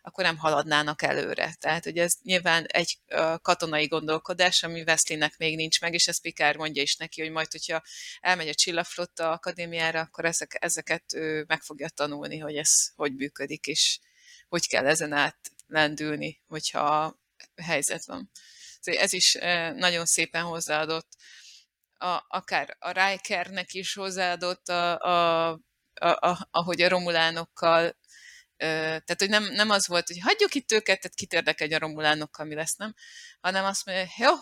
akkor nem haladnának előre. Tehát, hogy ez nyilván egy katonai gondolkodás, ami Wesleynek még nincs meg, és ezt Picard mondja is neki, hogy majd, hogyha elmegy a Csillagflotta Akadémiára, akkor ezek, ezeket ő meg fogja tanulni, hogy ez hogy működik, és hogy kell ezen át lendülni, hogyha helyzet van. Ez is nagyon szépen hozzáadott. A, akár a Rikernek is hozzáadott, a, a, a, a, ahogy a romulánokkal tehát, hogy nem, nem az volt, hogy hagyjuk itt őket, tehát kit érdekel, a romulánokkal mi lesz, nem? Hanem azt mondja, jó,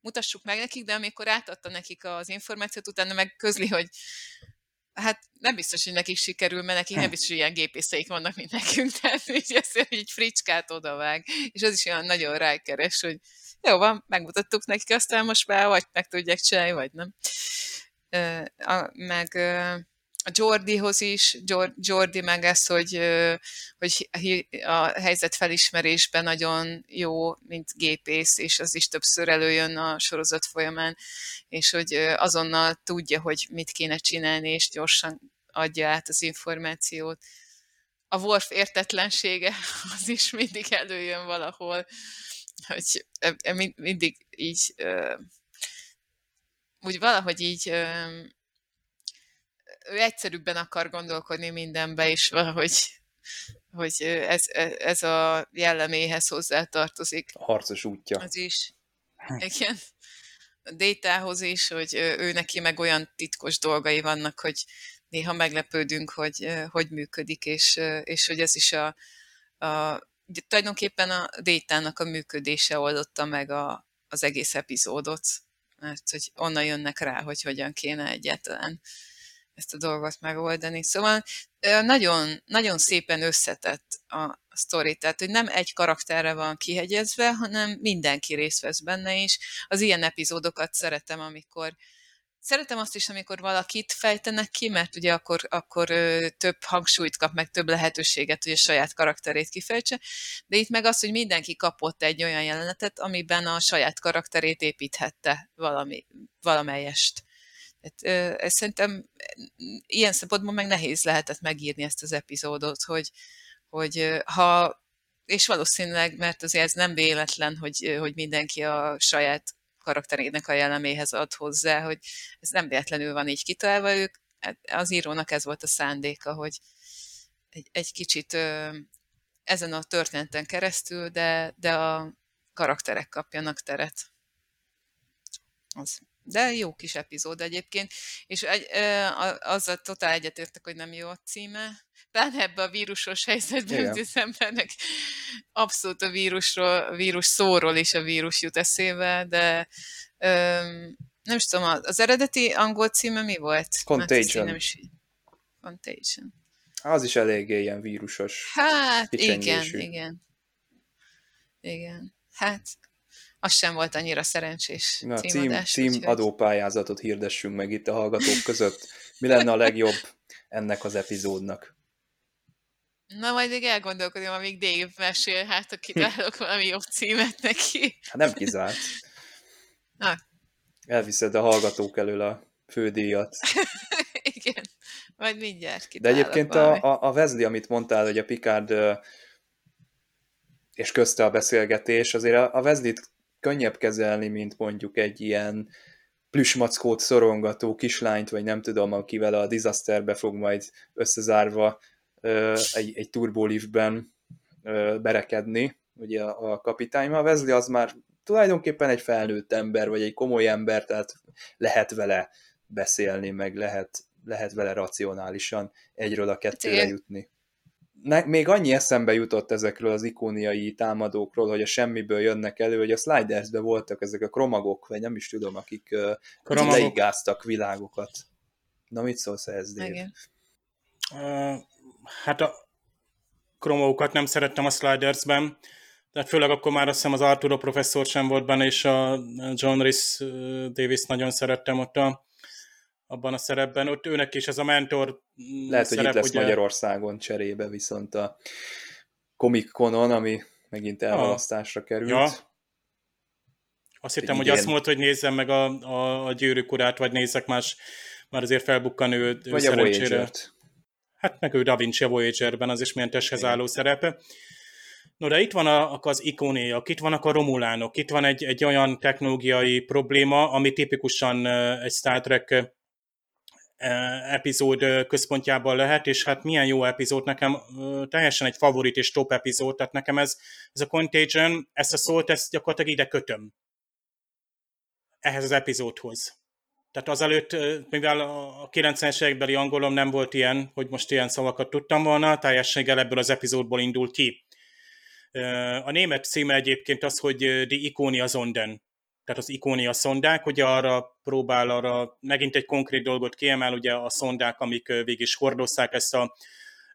mutassuk meg nekik, de amikor átadta nekik az információt, utána meg közli, hogy hát nem biztos, hogy nekik sikerül, mert nekik nem biztos, hogy ilyen gépészeik vannak, mint nekünk, tehát így ezt egy fricskát odavág, és az is olyan nagyon rákeres, hogy jó van, megmutattuk nekik, aztán most már vagy meg tudják csinálni, vagy nem. Meg a Jordihoz is, Jordi meg ez, hogy, hogy a helyzet felismerésben nagyon jó, mint gépész, és az is többször előjön a sorozat folyamán, és hogy azonnal tudja, hogy mit kéne csinálni, és gyorsan adja át az információt. A Worf értetlensége az is mindig előjön valahol, hogy mindig így úgy valahogy így ő egyszerűbben akar gondolkodni mindenbe, és valahogy hogy ez, ez a jelleméhez hozzá tartozik. A harcos útja. Az is. Igen. A Détához is, hogy ő neki meg olyan titkos dolgai vannak, hogy néha meglepődünk, hogy hogy működik, és, és hogy ez is a, a tulajdonképpen a Détának a működése oldotta meg a, az egész epizódot, mert hogy onnan jönnek rá, hogy hogyan kéne egyáltalán ezt a dolgot megoldani. Szóval nagyon, nagyon szépen összetett a sztori, tehát hogy nem egy karakterre van kihegyezve, hanem mindenki részt vesz benne is. Az ilyen epizódokat szeretem, amikor Szeretem azt is, amikor valakit fejtenek ki, mert ugye akkor, akkor több hangsúlyt kap, meg több lehetőséget, hogy a saját karakterét kifejtse, de itt meg az, hogy mindenki kapott egy olyan jelenetet, amiben a saját karakterét építhette valami, valamelyest. Hát, ez szerintem ilyen szempontból meg nehéz lehetett megírni ezt az epizódot, hogy, hogy ha, és valószínűleg, mert azért ez nem véletlen, hogy, hogy mindenki a saját karakterének a jelleméhez ad hozzá, hogy ez nem véletlenül van így kitalálva, ők, hát az írónak ez volt a szándéka, hogy egy, egy kicsit ö, ezen a történeten keresztül, de, de a karakterek kapjanak teret. Az. De jó kis epizód egyébként, és egy, azzal totál egyetértek, hogy nem jó a címe, pláne ebbe a vírusos helyzetben, az embernek abszolút a vírusról, a vírus szóról is a vírus jut eszébe, de öm, nem is tudom, az eredeti angol címe mi volt? Contagion. Nem is... Contagion. Az is eléggé ilyen vírusos. Hát, igen, igen. Igen. Hát, az sem volt annyira szerencsés Na, címadás. Cím, cím adópályázatot hirdessünk meg itt a hallgatók között. Mi lenne a legjobb ennek az epizódnak? Na, majd még elgondolkodom, amíg Dave mesél, hát ha kitalálok valami jobb címet neki. Hát nem kizárt. Na. Elviszed a hallgatók elől a fődíjat. Igen, majd mindjárt De egyébként a, a, a Wesley, amit mondtál, hogy a Picard és közte a beszélgetés, azért a, a Wesley-t könnyebb kezelni, mint mondjuk egy ilyen plüsmackót szorongató kislányt, vagy nem tudom, akivel a disasterbe fog majd összezárva egy, egy turboliftben berekedni, ugye a, a kapitány. A Wesley az már tulajdonképpen egy felnőtt ember, vagy egy komoly ember, tehát lehet vele beszélni, meg lehet, lehet vele racionálisan egyről a kettőre jutni ne, még annyi eszembe jutott ezekről az ikóniai támadókról, hogy a semmiből jönnek elő, hogy a Slidersbe voltak ezek a kromagok, vagy nem is tudom, akik uh, leigáztak világokat. Na, mit szólsz ehhez, Dave? Uh, hát a kromagókat nem szerettem a Slidersben, tehát főleg akkor már azt hiszem az Arturo professzor sem volt benne, és a John Rhys Davis nagyon szerettem ott a abban a szerepben. Ott őnek is ez a mentor mm, Lehet, szerep, hogy itt lesz ugye... Magyarországon cserébe, viszont a Comic Conon, ami megint elhalasztásra került. Ja. Azt hittem, hogy azt mondta, hogy nézzem meg a, a, a gyűrűk urát, vagy nézzek más, már azért felbukkan ő, ő vagy szerencsére. A hát meg ő Da Vinci a Voyager-ben, az is milyen testhez álló szerepe. No, de itt van a, az ikónéak, itt vannak a romulánok, itt van egy, egy olyan technológiai probléma, ami tipikusan egy Star Trek epizód központjában lehet, és hát milyen jó epizód, nekem teljesen egy favorit és top epizód, tehát nekem ez, ez a Contagion, ezt a szót, ezt gyakorlatilag ide kötöm ehhez az epizódhoz. Tehát azelőtt, mivel a 90-es évekbeli angolom nem volt ilyen, hogy most ilyen szavakat tudtam volna, teljességgel ebből az epizódból indul ki. A német címe egyébként az, hogy Die Ikonia Zonden tehát az ikónia szondák, ugye arra próbál arra megint egy konkrét dolgot kiemel, ugye a szondák, amik végig is hordozzák ezt, a,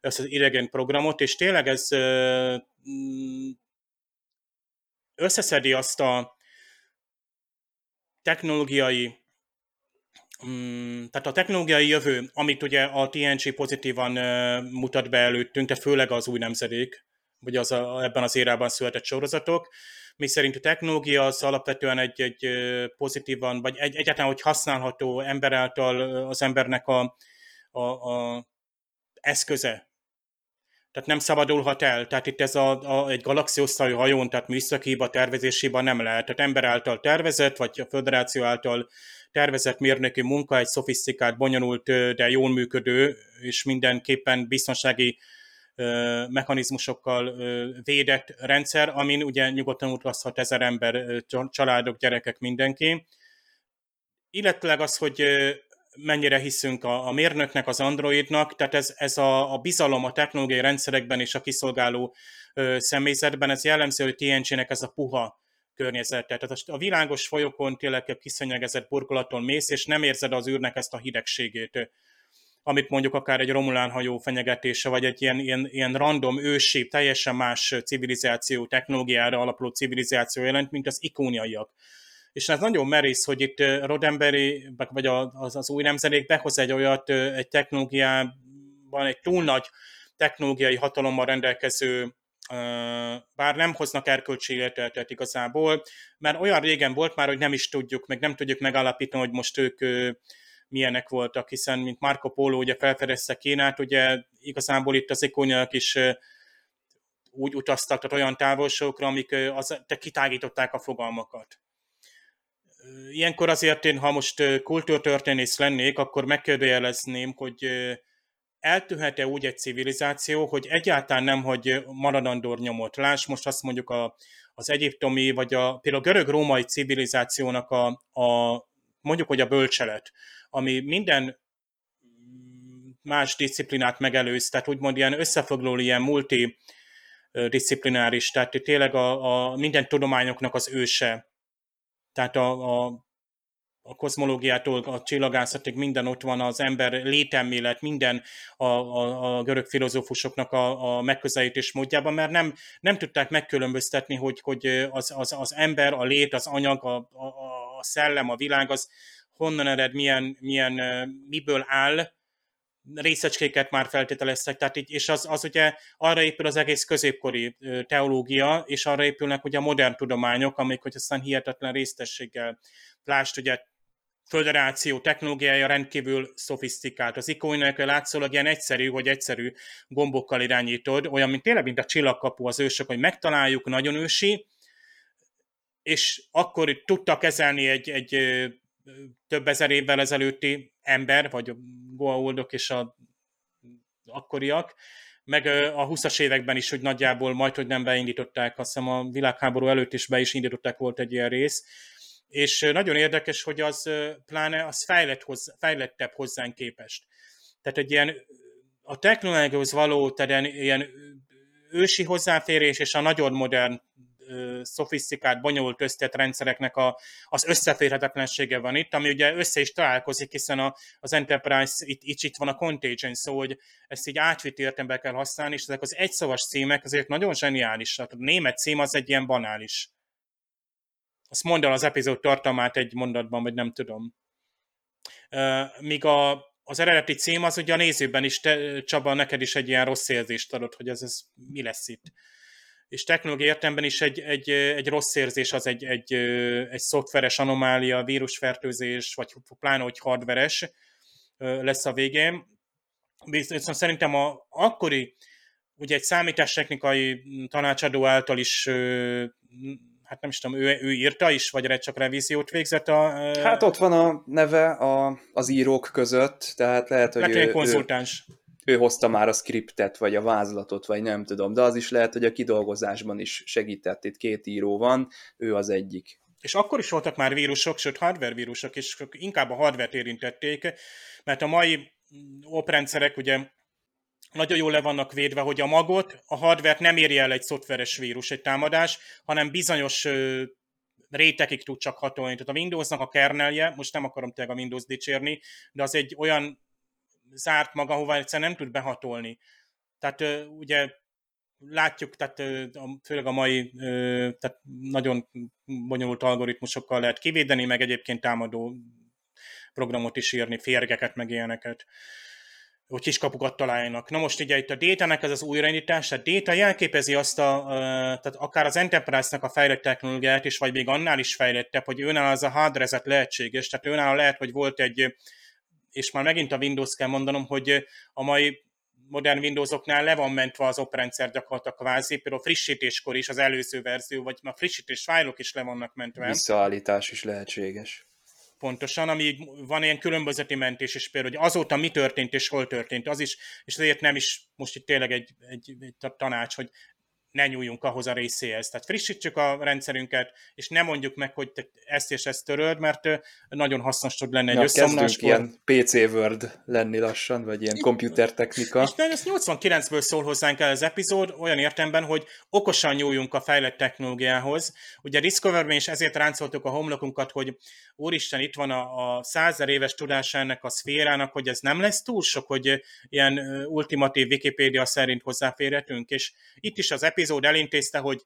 ezt az idegen programot, és tényleg ez mm, összeszedi azt a technológiai mm, tehát a technológiai jövő, amit ugye a TNG pozitívan mutat be előttünk, tehát főleg az új nemzedék, vagy az a, ebben az érában született sorozatok, mi szerint a technológia az alapvetően egy, egy pozitívan, vagy egy, egyáltalán, hogy használható ember által az embernek a, a, a eszköze. Tehát nem szabadulhat el. Tehát itt ez a, a, egy galaxiosztályú hajón, tehát műszaki hiba tervezésében nem lehet. Tehát ember által tervezett, vagy a föderáció által tervezett mérnöki munka, egy szofisztikált, bonyolult, de jól működő, és mindenképpen biztonsági mechanizmusokkal védett rendszer, amin ugye nyugodtan utazhat ezer ember, családok, gyerekek, mindenki. Illetőleg az, hogy mennyire hiszünk a, a mérnöknek, az androidnak, tehát ez, ez a, a bizalom a technológiai rendszerekben és a kiszolgáló ö, személyzetben, ez jellemző, hogy TNG-nek ez a puha környezete. Tehát a világos folyokon tényleg kiszönyegezett burkolaton mész, és nem érzed az űrnek ezt a hidegségét amit mondjuk akár egy Romulán hajó fenyegetése, vagy egy ilyen, ilyen, ilyen random ősi, teljesen más civilizáció, technológiára alapuló civilizáció jelent, mint az ikóniaiak. és ez nagyon merész, hogy itt Rodemberi, vagy az, az új nemzedék behoz egy olyat, egy technológiában, egy túl nagy technológiai hatalommal rendelkező bár nem hoznak erkölcsi életet igazából, mert olyan régen volt már, hogy nem is tudjuk, meg nem tudjuk megállapítani, hogy most ők milyenek voltak, hiszen mint Marco Polo ugye felfedezte Kínát, ugye igazából itt az ikoniak is úgy utaztak, tehát olyan távolságokra, amik az, te kitágították a fogalmakat. Ilyenkor azért én, ha most kultúrtörténész lennék, akkor megkérdőjelezném, hogy eltűhet-e úgy egy civilizáció, hogy egyáltalán nem, hogy maradandó nyomot. Láss most azt mondjuk a, az egyiptomi, vagy a, például a görög-római civilizációnak a, a, mondjuk, hogy a bölcselet, ami minden más disziplinát megelőz, tehát úgymond ilyen összefoglaló, ilyen multi disziplináris, tehát tényleg a, a minden tudományoknak az őse. Tehát a, a a kozmológiától a csillagászatig minden ott van, az ember létemmélet, minden a, a, a görög filozófusoknak a, a megközelítés módjában, mert nem, nem tudták megkülönböztetni, hogy, hogy az, az, az ember, a lét, az anyag, a, a, a szellem, a világ, az honnan ered, milyen, milyen miből áll, részecskéket már feltételeztek, tehát így, és az, az ugye arra épül az egész középkori teológia, és arra épülnek ugye a modern tudományok, amik hogy aztán hihetetlen résztességgel plást ugye föderáció technológiája rendkívül szofisztikált. Az ikonnak látszólag ilyen egyszerű, hogy egyszerű gombokkal irányítod, olyan, mint tényleg, mint a csillagkapu az ősök, hogy megtaláljuk, nagyon ősi, és akkor tudta kezelni egy, egy több ezer évvel ezelőtti ember, vagy a Goa'uldok és a akkoriak, meg a 20-as években is, hogy nagyjából majd, hogy nem beindították, azt hiszem a világháború előtt is be is indították, volt egy ilyen rész, és nagyon érdekes, hogy az pláne az fejlett hozzá, fejlettebb hozzánk képest. Tehát egy ilyen a technológiához való tehát ilyen ősi hozzáférés és a nagyon modern szofisztikált, bonyolult összetett rendszereknek a, az összeférhetetlensége van itt, ami ugye össze is találkozik, hiszen a, az Enterprise itt, itt, itt van a Contagion, szó, hogy ezt így átvitt értelembe kell használni, és ezek az egyszavas címek azért nagyon zseniálisak. A német cím az egy ilyen banális azt mondd el az epizód tartalmát egy mondatban, vagy nem tudom. Míg a, az eredeti cím az ugye a nézőben is, te, Csaba, neked is egy ilyen rossz érzést adott, hogy ez, ez mi lesz itt. És technológiai értelemben is egy, egy, egy rossz érzés az egy, egy, egy szoftveres anomália, vírusfertőzés, vagy pláne, hogy hardveres lesz a végén. Viszont szerintem a akkori, ugye egy számítástechnikai tanácsadó által is hát nem is tudom, ő, ő írta is, vagy csak revíziót végzett a... Hát ott van a neve a, az írók között, tehát lehet, hogy ő, konzultáns. Ő, ő hozta már a skriptet, vagy a vázlatot, vagy nem tudom, de az is lehet, hogy a kidolgozásban is segített. Itt két író van, ő az egyik. És akkor is voltak már vírusok, sőt hardware vírusok, és inkább a hardware érintették, mert a mai oprendszerek ugye nagyon jól le vannak védve, hogy a magot, a hardware nem éri el egy szoftveres vírus, egy támadás, hanem bizonyos rétegig tud csak hatolni. Tehát a Windowsnak a kernelje, most nem akarom tényleg a Windows dicsérni, de az egy olyan zárt maga, ahová egyszerűen nem tud behatolni. Tehát ugye látjuk, tehát főleg a mai tehát nagyon bonyolult algoritmusokkal lehet kivédeni, meg egyébként támadó programot is írni, férgeket, meg ilyeneket hogy kiskapukat találjanak. Na most ugye itt a Data-nek ez az újraindítás, tehát Data jelképezi azt a, tehát akár az Enterprise-nak a fejlett technológiát is, vagy még annál is fejlettebb, hogy őnál az a hardrezet lehetséges, tehát őnál lehet, hogy volt egy, és már megint a Windows kell mondanom, hogy a mai modern Windowsoknál le van mentve az oprendszer gyakorlatilag kvázi, például frissítéskor is az előző verzió, vagy a frissítés fájlok is le vannak mentve. Visszaállítás is lehetséges pontosan, ami van ilyen különbözeti mentés is például, hogy azóta mi történt és hol történt, az is, és ezért nem is most itt tényleg egy, egy, egy tanács, hogy ne nyúljunk ahhoz a részéhez. Tehát frissítsük a rendszerünket, és nem mondjuk meg, hogy te ezt és ezt töröld, mert nagyon hasznos tud lenni egy Na, összeomláskor. ilyen PC Word lenni lassan, vagy ilyen komputertechnika. És ez 89-ből szól hozzánk el az epizód, olyan értemben, hogy okosan nyúljunk a fejlett technológiához. Ugye Discoverben is ezért ráncoltuk a homlokunkat, hogy úristen, itt van a, a százer éves tudása ennek a szférának, hogy ez nem lesz túl sok, hogy ilyen ultimatív Wikipédia szerint hozzáférhetünk, és itt is az epizód elintézte, hogy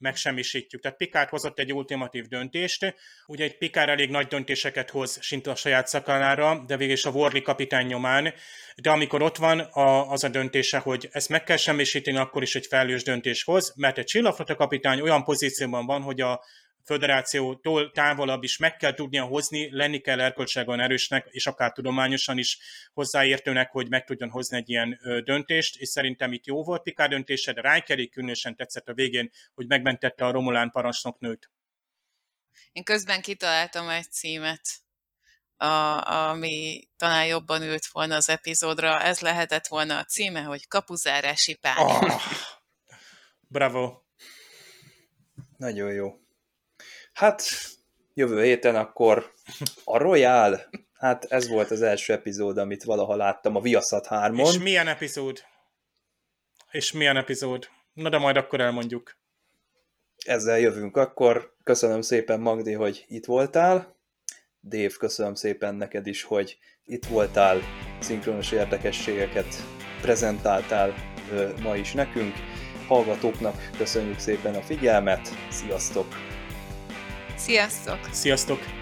megsemmisítjük. Tehát Pikár hozott egy ultimatív döntést, ugye egy Pikár elég nagy döntéseket hoz sint a saját szakalára, de végül is a Warley kapitány nyomán, de amikor ott van a, az a döntése, hogy ezt meg kell semmisíteni, akkor is egy felelős döntés hoz, mert egy csillagflotta kapitány olyan pozícióban van, hogy a föderációtól távolabb is meg kell tudnia hozni, lenni kell erkölcságon erősnek, és akár tudományosan is hozzáértőnek, hogy meg tudjon hozni egy ilyen döntést, és szerintem itt jó volt Pikár döntése, de Rijkeri különösen tetszett a végén, hogy megmentette a Romulán parancsnoknőt. Én közben kitaláltam egy címet, a, ami talán jobban ült volna az epizódra. Ez lehetett volna a címe, hogy kapuzárási pánik. Oh, bravo. Nagyon jó. Hát, jövő héten akkor a Royal, hát ez volt az első epizód, amit valaha láttam a Viaszat 3-on. És milyen epizód? És milyen epizód? Na de majd akkor elmondjuk. Ezzel jövünk akkor. Köszönöm szépen, Magdi, hogy itt voltál. Dév, köszönöm szépen neked is, hogy itt voltál, szinkronos érdekességeket prezentáltál ma is nekünk. Hallgatóknak köszönjük szépen a figyelmet, sziasztok! Sziasztok! Sziasztok!